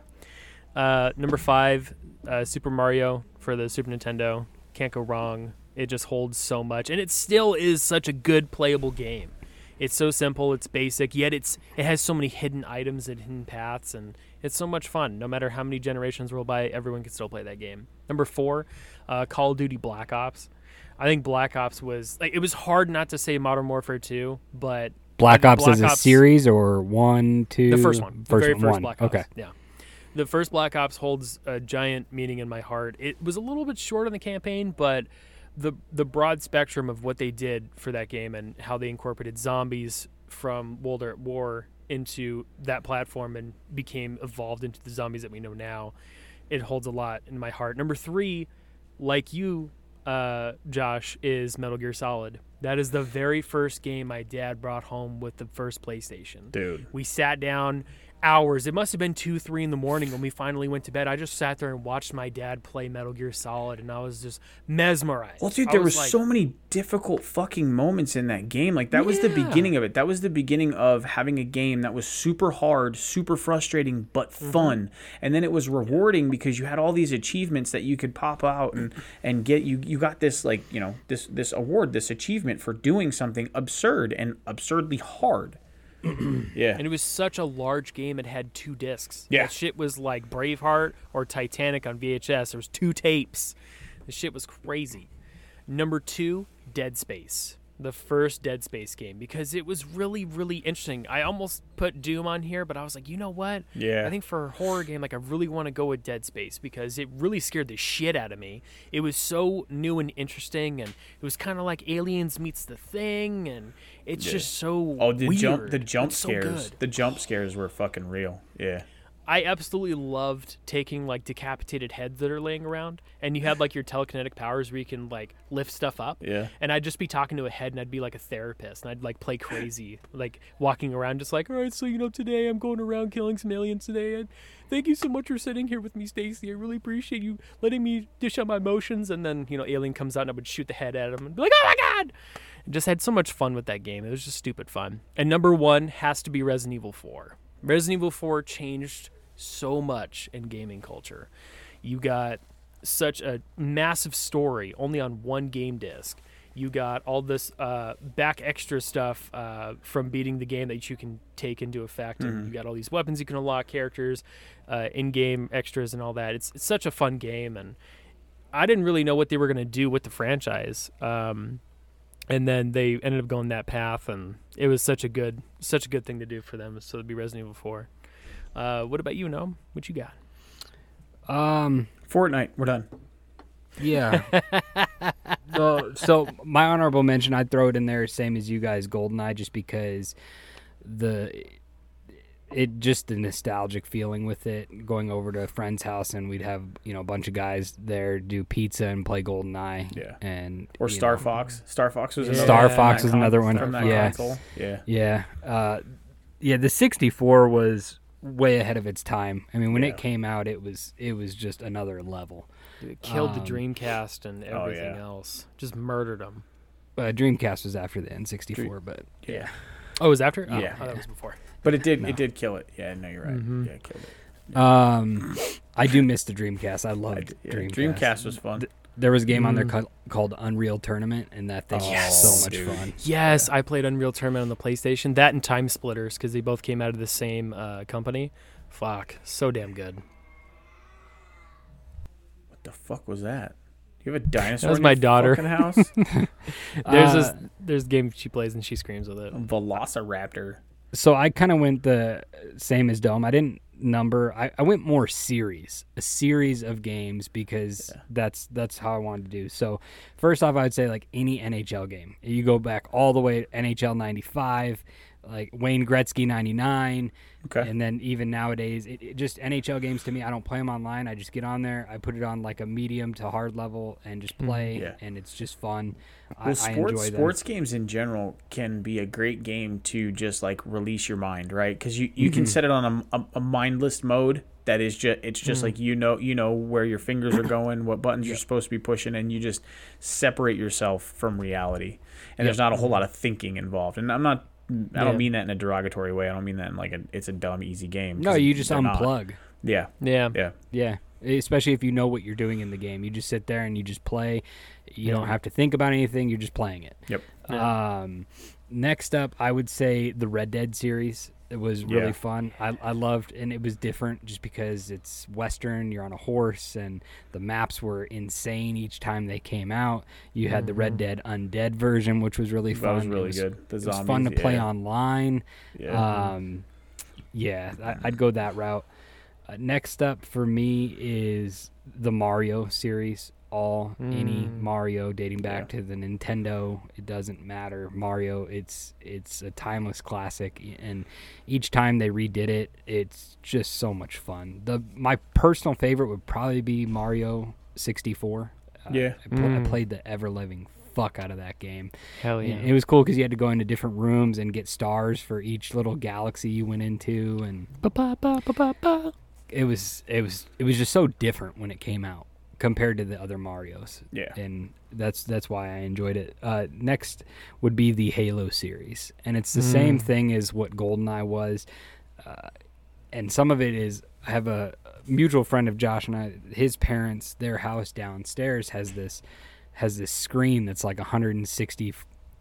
Speaker 2: Uh, number five, uh, Super Mario for the Super Nintendo. Can't go wrong. It just holds so much, and it still is such a good playable game. It's so simple, it's basic, yet it's it has so many hidden items and hidden paths, and it's so much fun. No matter how many generations roll by, everyone can still play that game. Number four, uh, Call of Duty Black Ops. I think Black Ops was like it was hard not to say Modern Warfare 2, but
Speaker 4: Black Ops
Speaker 2: Black
Speaker 4: as a series or one, two?
Speaker 2: the first one, the very
Speaker 4: one.
Speaker 2: first
Speaker 4: one.
Speaker 2: Black Ops.
Speaker 4: Okay.
Speaker 2: Yeah, the first Black Ops holds a giant meaning in my heart. It was a little bit short on the campaign, but the the broad spectrum of what they did for that game and how they incorporated zombies from World at War into that platform and became evolved into the zombies that we know now. It holds a lot in my heart. Number three, like you, uh, Josh, is Metal Gear Solid. That is the very first game my dad brought home with the first PlayStation.
Speaker 3: Dude.
Speaker 2: We sat down hours. It must have been two, three in the morning when we finally went to bed. I just sat there and watched my dad play Metal Gear Solid, and I was just mesmerized.
Speaker 3: Well, dude, there
Speaker 2: was
Speaker 3: were
Speaker 2: like,
Speaker 3: so many difficult fucking moments in that game. Like that was the beginning of it. That was the beginning of having a game that was super hard, super frustrating, but
Speaker 2: Mm-hmm.
Speaker 3: fun. And then it was rewarding because you had all these achievements that you could pop out and and get you you got this like, you know, this this award, this achievement for doing something absurd and absurdly hard. yeah.
Speaker 2: And it was such a large game. It had two discs.
Speaker 3: Yeah.
Speaker 2: That shit was like Braveheart or Titanic on VHS. There was two tapes. The shit was crazy. Number two, Dead Space. The first Dead Space game because it was really really interesting. I almost put Doom on here, but I was like, you know what?
Speaker 3: Yeah.
Speaker 2: I think for a horror game, like I really want to go with Dead Space because it really scared the shit out of me. It was so new and interesting, and it was kind of like Aliens meets The Thing, and it's
Speaker 3: Yeah.
Speaker 2: just so
Speaker 3: Oh, the
Speaker 2: weird.
Speaker 3: jump the jump
Speaker 2: It's
Speaker 3: scares.
Speaker 2: good.
Speaker 3: the jump scares were fucking real. Yeah.
Speaker 2: I absolutely loved taking like decapitated heads that are laying around, and you had like your telekinetic powers where you can like lift stuff up.
Speaker 3: Yeah.
Speaker 2: And I'd just be talking to a head, and I'd be like a therapist, and I'd like play crazy, like walking around, just like, all right, so you know, today I'm going around killing some aliens today, and thank you so much for sitting here with me, Stacy. I really appreciate you letting me dish out my emotions. And then you know, alien comes out, and I would shoot the head at him, and be like, oh my god! And just had so much fun with that game. It was just stupid fun. And number one has to be Resident Evil 4. Resident Evil 4 changed so much in gaming culture. You got such a massive story only on one game disc. You got all this uh, back extra stuff uh, from beating the game that you can take into effect. And you got all these weapons you can unlock, characters, uh, in-game extras, and all that. It's, it's such a fun game, and I didn't really know what they were going to do with the franchise. Um, and then they ended up going that path, and it was such a good, such a good thing to do for them. So it'd be Resident Evil Four. Uh, what about you, Gnome? What you got?
Speaker 4: Um,
Speaker 3: Fortnite. We're done.
Speaker 4: yeah. so, so my honorable mention, I'd throw it in there, same as you guys, Goldeneye, just because the it just the nostalgic feeling with it. Going over to a friend's house and we'd have you know a bunch of guys there do pizza and play Goldeneye.
Speaker 3: Yeah.
Speaker 4: and
Speaker 3: Or Star
Speaker 4: know,
Speaker 3: Fox. Star Fox was another
Speaker 2: Star
Speaker 3: one from
Speaker 4: Fox
Speaker 3: that
Speaker 4: was another one.
Speaker 3: From
Speaker 4: Yeah.
Speaker 3: console. Yeah.
Speaker 4: Yeah, uh, yeah. The 64 was way ahead of its time. I mean, when
Speaker 3: Yeah.
Speaker 4: it came out, it was it was just another level.
Speaker 2: It killed the
Speaker 4: Um,
Speaker 2: Dreamcast and
Speaker 3: oh,
Speaker 2: everything
Speaker 3: yeah.
Speaker 2: else. Just murdered them.
Speaker 4: Uh, Dreamcast was after the N64, but
Speaker 3: Yeah.
Speaker 2: Oh, it was after? Oh,
Speaker 3: Yeah.
Speaker 2: oh, that was before.
Speaker 3: But it did
Speaker 4: No.
Speaker 3: it did kill it. Yeah, no, you're right.
Speaker 2: Mhm.
Speaker 3: Yeah, it killed it.
Speaker 4: Um, I do miss the Dreamcast. I
Speaker 3: I
Speaker 4: loved
Speaker 3: d- yeah,
Speaker 4: Dreamcast.
Speaker 3: Dreamcast was fun.
Speaker 4: There was a game on there
Speaker 2: Mm.
Speaker 4: called, called Unreal Tournament, and that thing
Speaker 3: Yes,
Speaker 4: was so much
Speaker 3: dude.
Speaker 4: fun.
Speaker 2: Yes, I played Unreal Tournament on the PlayStation. That and Time Splitters because they both came out of the same uh, company. Fuck, so damn good.
Speaker 3: What the fuck was that? You have a dinosaur
Speaker 2: was
Speaker 3: in
Speaker 2: my
Speaker 3: your
Speaker 2: daughter.
Speaker 3: fucking house?
Speaker 2: There's
Speaker 4: Uh,
Speaker 2: this there's a game she plays and she screams with it.
Speaker 3: a Velociraptor.
Speaker 4: So I kind of went the same as Dome. I didn't number. I, I went more series, a series of games because
Speaker 3: Yeah.
Speaker 4: that's that's how I wanted to do. So first off, I'd say like any NHL game. You go back all the way to NHL '95, like Wayne Gretzky '99,
Speaker 3: Okay.
Speaker 4: and then even nowadays, it, it just NHL games to me. I don't play them online. I just get on there. I put it on like a medium to hard level and just play,
Speaker 3: Yeah.
Speaker 4: and it's just fun. I,
Speaker 3: Well,
Speaker 4: I
Speaker 3: sports
Speaker 4: enjoy them.
Speaker 3: sports games in general can be a great game to just like release your mind, right? Because you, you can
Speaker 4: Mm-hmm.
Speaker 3: set it on a, a, a mindless mode that is just it's just
Speaker 4: Mm.
Speaker 3: like you know you know where your fingers are going, what buttons you're supposed to be pushing, and you just separate yourself from reality. And there's not a whole lot of thinking involved. And I'm not. I don't mean that in a derogatory way. I don't mean that in like a, it's a dumb easy game.
Speaker 4: No, you just
Speaker 3: they're not.
Speaker 4: unplug.
Speaker 3: Yeah,
Speaker 2: Yeah.
Speaker 3: yeah.
Speaker 4: Yeah, especially if you know what you're doing in the game. You just sit there and you just play. You don't have to think about anything. You're just playing it.
Speaker 3: Yep.
Speaker 4: Um, next up, I would say the Red Dead series. It was really
Speaker 3: Yeah.
Speaker 4: fun. I, I loved, and it was different just because it's Western. You're on a horse, and the maps were insane each time they came out. You had the Red Dead Undead version, which was really fun.
Speaker 3: That was
Speaker 4: It
Speaker 3: really good. The
Speaker 4: It was
Speaker 3: zombies,
Speaker 4: fun to play
Speaker 3: yeah.
Speaker 4: online.
Speaker 3: Yeah.
Speaker 4: Um, yeah, I, I'd go that route. Uh, next up for me is the Mario series. All any
Speaker 2: Mm.
Speaker 4: Mario dating back
Speaker 3: Yeah.
Speaker 4: to the Nintendo. It doesn't matter. Mario. It's it's a timeless classic, and each time they redid it, it's just so much fun. The my personal favorite would probably be Mario 64. Uh,
Speaker 3: Yeah.
Speaker 4: I, pl- I
Speaker 2: Mm.
Speaker 4: played the ever living fuck out of that game.
Speaker 2: Hell yeah.
Speaker 4: Yeah, it was cool because you had to go into different rooms and get stars for each little galaxy you went into, and
Speaker 2: Ba-ba-ba-ba-ba-ba.
Speaker 4: it was it was it was just so different when it came out compared to the other Mario's,
Speaker 3: yeah.
Speaker 4: and that's that's why I enjoyed it. Uh, next would be the Halo series, and it's the same
Speaker 2: Mm.
Speaker 4: thing as what GoldenEye was, uh, and some of it is I have a mutual friend of Josh and I. His parents, their house downstairs has this has this screen that's like 160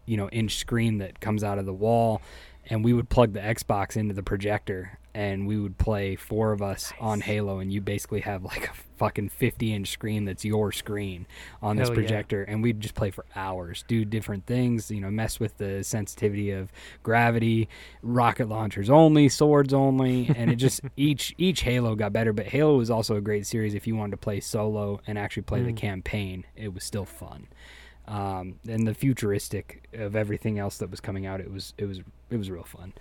Speaker 4: you know inch screen that comes out of the wall and we would plug the Xbox into the projector and we would play four of us on Halo, and you basically have like a fucking 50 inch screen that's your screen on this
Speaker 2: Hell yeah.
Speaker 4: projector, and we'd just play for hours, do different things, you know, mess with the sensitivity of gravity, rocket launchers only, swords only, and it just each each Halo got better. But Halo was also a great series if you wanted to play solo and actually play the
Speaker 2: Mm.
Speaker 4: campaign. It was still fun. Um, and the futuristic of everything else that was coming out, it was it was it was real fun.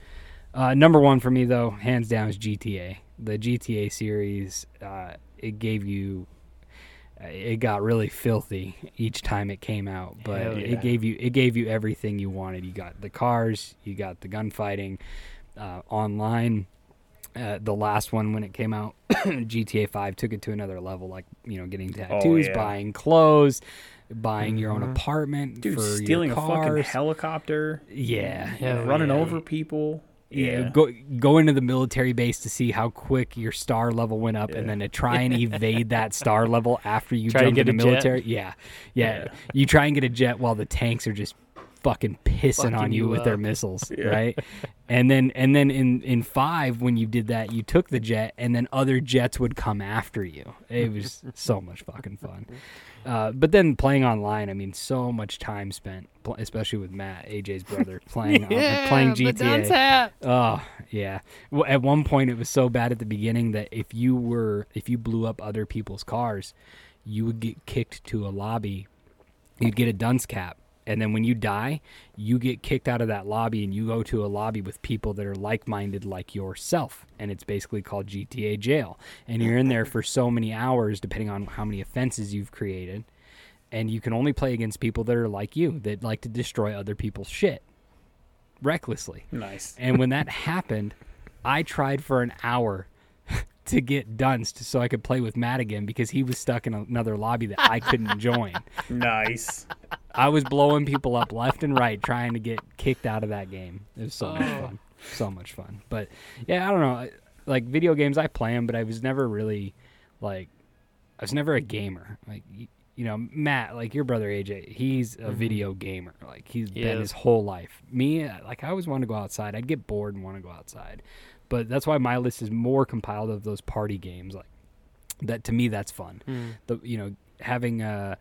Speaker 4: Uh, number one for me though, hands down, is GTA. The GTA series, uh, it gave you, uh, it got really filthy each time it came out, but
Speaker 3: yeah.
Speaker 4: it gave you it gave you everything you wanted. You got the cars, you got the gunfighting, uh, online. Uh, the last one when it came out, GTA Five took it to another level. Like you know, getting tattoos,
Speaker 3: yeah.
Speaker 4: buying clothes, buying your own
Speaker 2: Mhm.
Speaker 4: apartment,
Speaker 3: Dude,
Speaker 4: for your
Speaker 3: stealing a fucking helicopter,
Speaker 4: Yeah,
Speaker 2: Hell
Speaker 3: running
Speaker 2: yeah.
Speaker 3: over people.
Speaker 4: Yeah.
Speaker 3: Yeah.
Speaker 4: Go go into the military base to see how quick your star level went up, and then to try and evade that star level after you
Speaker 2: Try to
Speaker 4: jump
Speaker 2: get
Speaker 4: in the
Speaker 2: a
Speaker 4: military. Yeah. yeah,
Speaker 3: Yeah.
Speaker 4: You try and get a jet while the tanks are just fucking pissing
Speaker 2: Fucking
Speaker 4: on you,
Speaker 2: you
Speaker 4: with their missiles,
Speaker 3: Yeah.
Speaker 4: right? And then and then in in five when you did that, you took the jet, and then other jets would come after you. It was so much fucking fun. Uh, but then playing online, I mean, so much time spent, pl- especially with Matt, AJ's brother, playing on, playing GTA.
Speaker 2: hat.
Speaker 4: Oh yeah. Well, at one point, it was so bad at the beginning that if you were if you blew up other people's cars, you would get kicked to a lobby. You'd get a dunce cap, and then when you die, you get kicked out of that lobby, and you go to a lobby with people that are like-minded like yourself, and it's basically called GTA jail. And you're in there for so many hours, depending on how many offenses you've created, and you can only play against people that are like you, that like to destroy other people's shit recklessly.
Speaker 3: Nice.
Speaker 4: And when that happened, I tried for an hour to get dunced so I could play with Matt again because he was stuck in another lobby that I couldn't join.
Speaker 3: Nice.
Speaker 4: I was blowing people up left and right trying to get kicked out of that game. It was so much
Speaker 2: Oh.
Speaker 4: fun. So much fun. But yeah, I don't know. Like video games, I play them, but I was never really like, I was never a gamer. Like, you know, Matt, like your brother AJ, he's a video gamer. Like he's
Speaker 2: He
Speaker 4: been
Speaker 2: is.
Speaker 4: his whole life. Me, uh, like I always want to go outside. I'd get bored and want to go outside. But that's why my list is more compiled of those party games. Like that to me, that's fun.
Speaker 2: Mm.
Speaker 4: The you know having a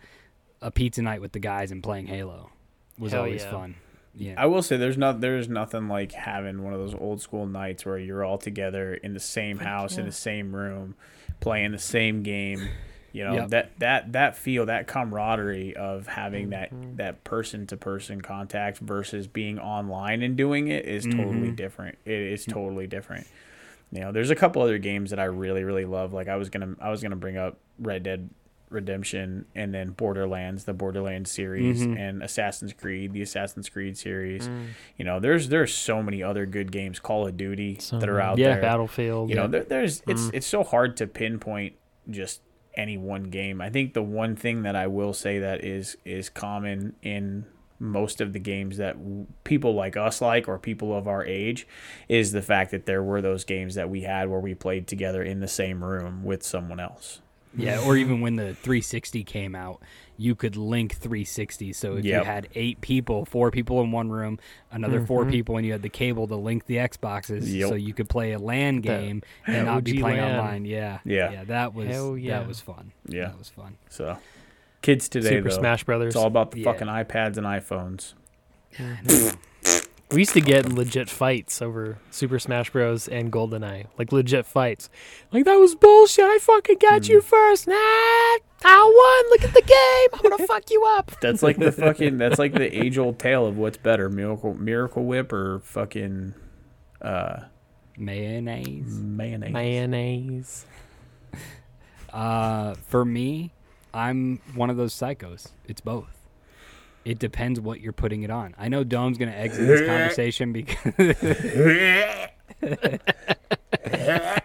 Speaker 4: a pizza night with the guys and playing Halo was
Speaker 2: Hell
Speaker 4: always
Speaker 2: yeah.
Speaker 4: fun. Yeah.
Speaker 3: I will say there's not there's nothing like having one of those old school nights where you're all together in the same house in the same room playing the same game. You know
Speaker 4: Yep.
Speaker 3: that that that feel that camaraderie of having
Speaker 2: Mhm.
Speaker 3: that that person to person contact versus being online and doing it is totally
Speaker 4: Mhm.
Speaker 3: different. It is totally different. You know, there's a couple other games that I really really love. Like I was gonna I was gonna bring up Red Dead Redemption and then Borderlands, the Borderlands series,
Speaker 4: Mhm.
Speaker 3: and Assassin's Creed, the Assassin's Creed series.
Speaker 2: Mm.
Speaker 3: You know, there's there's so many other good games, Call of Duty,
Speaker 2: So
Speaker 3: that are out
Speaker 4: Yeah.
Speaker 3: there.
Speaker 2: Battlefield.
Speaker 3: You know, there, there's it's
Speaker 2: Mm.
Speaker 3: it's so hard to pinpoint just any one game. I think the one thing that I will say that is is common in most of the games that people like us like or people of our age is the fact that there were those games that we had where we played together in the same room with someone else.
Speaker 4: Yeah, or even when the 360 came out, you could link 360. So if
Speaker 3: Yep.
Speaker 4: you had eight people, four people in one room, another four
Speaker 2: Mhm.
Speaker 4: people, and you had the cable to link the Xboxes,
Speaker 3: Yep.
Speaker 4: so you could play a LAN
Speaker 2: That-
Speaker 4: game and
Speaker 2: that
Speaker 4: not be playing
Speaker 2: LAN.
Speaker 4: online. Yeah,
Speaker 3: Yeah.
Speaker 4: yeah. That was
Speaker 2: yeah.
Speaker 4: that was fun.
Speaker 3: Yeah.
Speaker 4: that was fun.
Speaker 3: So kids today
Speaker 2: Super
Speaker 3: though,
Speaker 2: Smash Brothers.
Speaker 3: it's all about the
Speaker 4: Yeah.
Speaker 3: fucking iPads and iPhones.
Speaker 2: We used to get legit fights over Super Smash Bros. and GoldenEye. Like legit fights. Like that was bullshit. I fucking got you first. Nah, I won. Look at the game. I'm gonna fuck you up.
Speaker 3: That's like the fucking that's like the age old tale of what's better, Miracle Miracle Whip or fucking uh
Speaker 4: Mayonnaise.
Speaker 3: mayonnaise.
Speaker 2: Mayonnaise.
Speaker 4: Uh, for me, I'm one of those psychos. It's both. It depends what you're putting it on. I know Dome's gonna exit this conversation because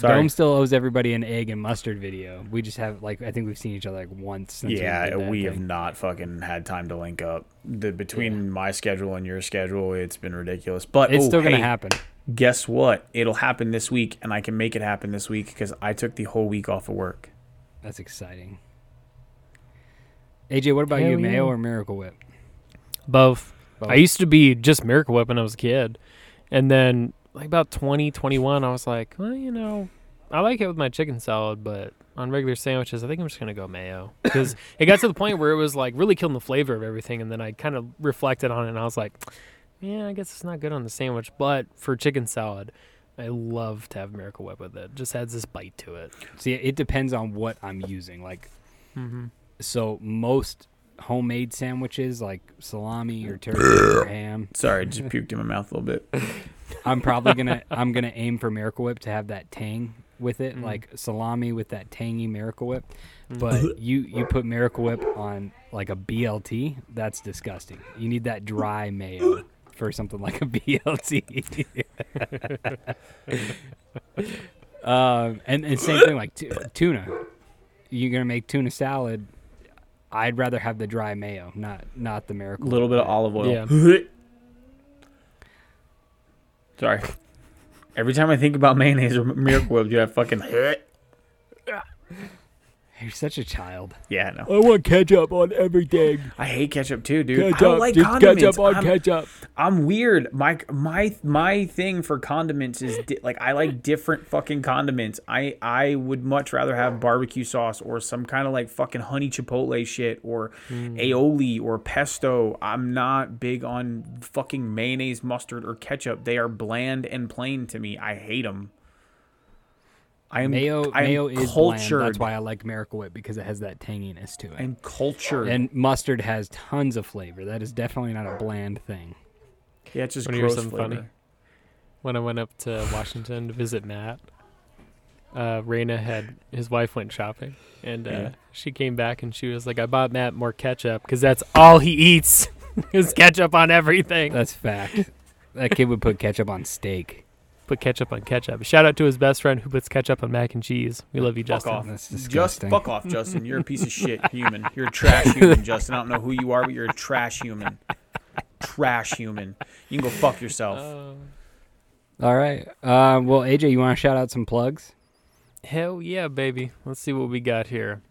Speaker 3: Sorry.
Speaker 4: Dome still owes everybody an egg and mustard video. We just have like I think we've seen each other like once. Since
Speaker 3: yeah,
Speaker 4: we,
Speaker 3: we have not fucking had time to link up. The between my schedule and your schedule, it's been ridiculous. But
Speaker 4: It's
Speaker 3: oh,
Speaker 4: still gonna
Speaker 3: hey,
Speaker 4: happen.
Speaker 3: Guess what? It'll happen this week, and I can make it happen this week because I took the whole week off of work.
Speaker 4: That's exciting. AJ, what about
Speaker 2: Hell
Speaker 4: you, Mayo
Speaker 2: yeah.
Speaker 4: or Miracle Whip?
Speaker 2: Both.
Speaker 4: Both.
Speaker 2: I used to be just Miracle Whip when I was a kid, and then like about 20, 21, I was like, well, you know, I like it with my chicken salad, but on regular sandwiches, I think I'm just gonna go mayo because it got to the point where it was like really killing the flavor of everything, and then I kind of reflected on it, and I was like, yeah, I guess it's not good on the sandwich, but for chicken salad. I love to have Miracle Whip with it. Just adds this bite to it.
Speaker 4: See, it depends on what I'm using. Like,
Speaker 2: Mm-hmm.
Speaker 4: So most homemade sandwiches, like salami or turkey or ham,
Speaker 3: Sorry, I just puked in my mouth a little bit.
Speaker 4: I'm probably gonna I'm gonna aim for Miracle Whip to have that tang with it,
Speaker 2: Mhm.
Speaker 4: like salami with that tangy Miracle Whip.
Speaker 2: Mm-hmm.
Speaker 4: But you you put Miracle Whip on like a BLT, that's disgusting. You need that dry mayo for something like a BLT. um, and and same thing like tu- tuna. You're gonna make tuna salad. I'd rather have the dry mayo, not not the miracle.
Speaker 3: A
Speaker 4: little
Speaker 3: bit of olive oil.
Speaker 2: Yeah.
Speaker 3: Sorry. Every time I think about mayonnaise or Miracle Whip, you have fucking.
Speaker 4: You're such a child.
Speaker 3: Yeah, no.
Speaker 4: I want ketchup on everything.
Speaker 3: I hate ketchup too, dude. I don't like condiments. I'm,
Speaker 4: ketchup.
Speaker 3: I'm weird. My my my thing for condiments is di- like I like different fucking condiments. I I would much rather have barbecue sauce or some kind of like fucking honey chipotle shit or hmm. aioli or pesto. I'm not big on fucking mayonnaise, mustard, or ketchup. They are bland and plain to me. I hate them. I am
Speaker 4: Mayo
Speaker 3: I am
Speaker 4: mayo is
Speaker 3: cultured.
Speaker 4: bland. That's why I like Miracle Whip because it has that tanginess to it.
Speaker 3: I'm cultured.
Speaker 4: And mustard has tons of flavor. That is definitely not a bland thing.
Speaker 3: yeah, it's just
Speaker 2: Wanna
Speaker 3: gross
Speaker 2: something
Speaker 3: flavor.
Speaker 2: funny? when I went up to Washington to visit Matt, uh, Raina had his wife went shopping, and uh,
Speaker 3: Yeah.
Speaker 2: she came back and she was like, "I bought Matt more ketchup because that's all he eats is ketchup on everything."
Speaker 4: That's fact. that kid would put ketchup on steak.
Speaker 2: Put ketchup on ketchup. Shout out to his best friend who puts ketchup on mac and cheese. We love you,
Speaker 3: Fuck
Speaker 2: Justin.
Speaker 3: off.
Speaker 4: That's
Speaker 3: Just fuck off, Justin. You're a piece of shit human. You're a trash human, Justin. I don't know who you are, but you're a trash human. Trash human. You can go fuck yourself.
Speaker 2: Uh,
Speaker 4: All right. Uh, well, AJ, you want to shout out some plugs?
Speaker 2: Hell yeah, baby. Let's see what we got here.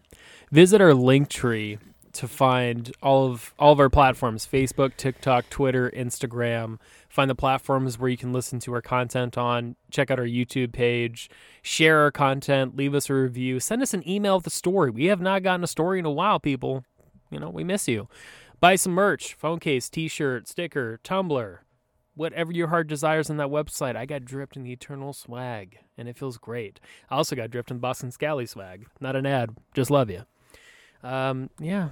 Speaker 2: Visit our link tree to find all of all of our platforms Facebook, TikTok, Twitter, Instagram. Find the platforms where you can listen to our content on. Check out our YouTube page. Share our content. Leave us a review. Send us an email with a story. We have not gotten a story in a while, people. You know, we miss you. Buy some merch, phone case, t shirt, sticker, tumbler, whatever your heart desires on that website. I got dripped in the eternal swag, and it feels great. I also got dripped in Boston Scally swag. Not an ad, just love you. Um, yeah,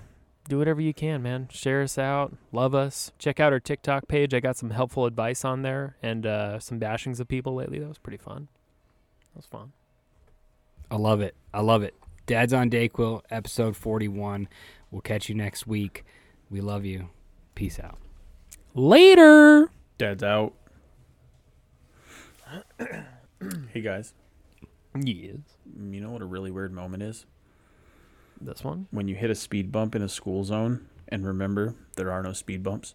Speaker 2: do whatever you can, man. Share us out, love us. Check out our TikTok page. I got some helpful advice on there and uh, some bashings of people lately. That was pretty fun. That was fun.
Speaker 4: I love it. I love it. Dad's on Dayquil, episode 41. We'll catch you next week. We love you. Peace out.
Speaker 2: Later.
Speaker 3: Dad's out. hey guys,
Speaker 2: Yes.
Speaker 3: you know what a really weird moment is?
Speaker 2: This one.
Speaker 3: When you hit a speed bump in a school zone and remember there are no speed bumps.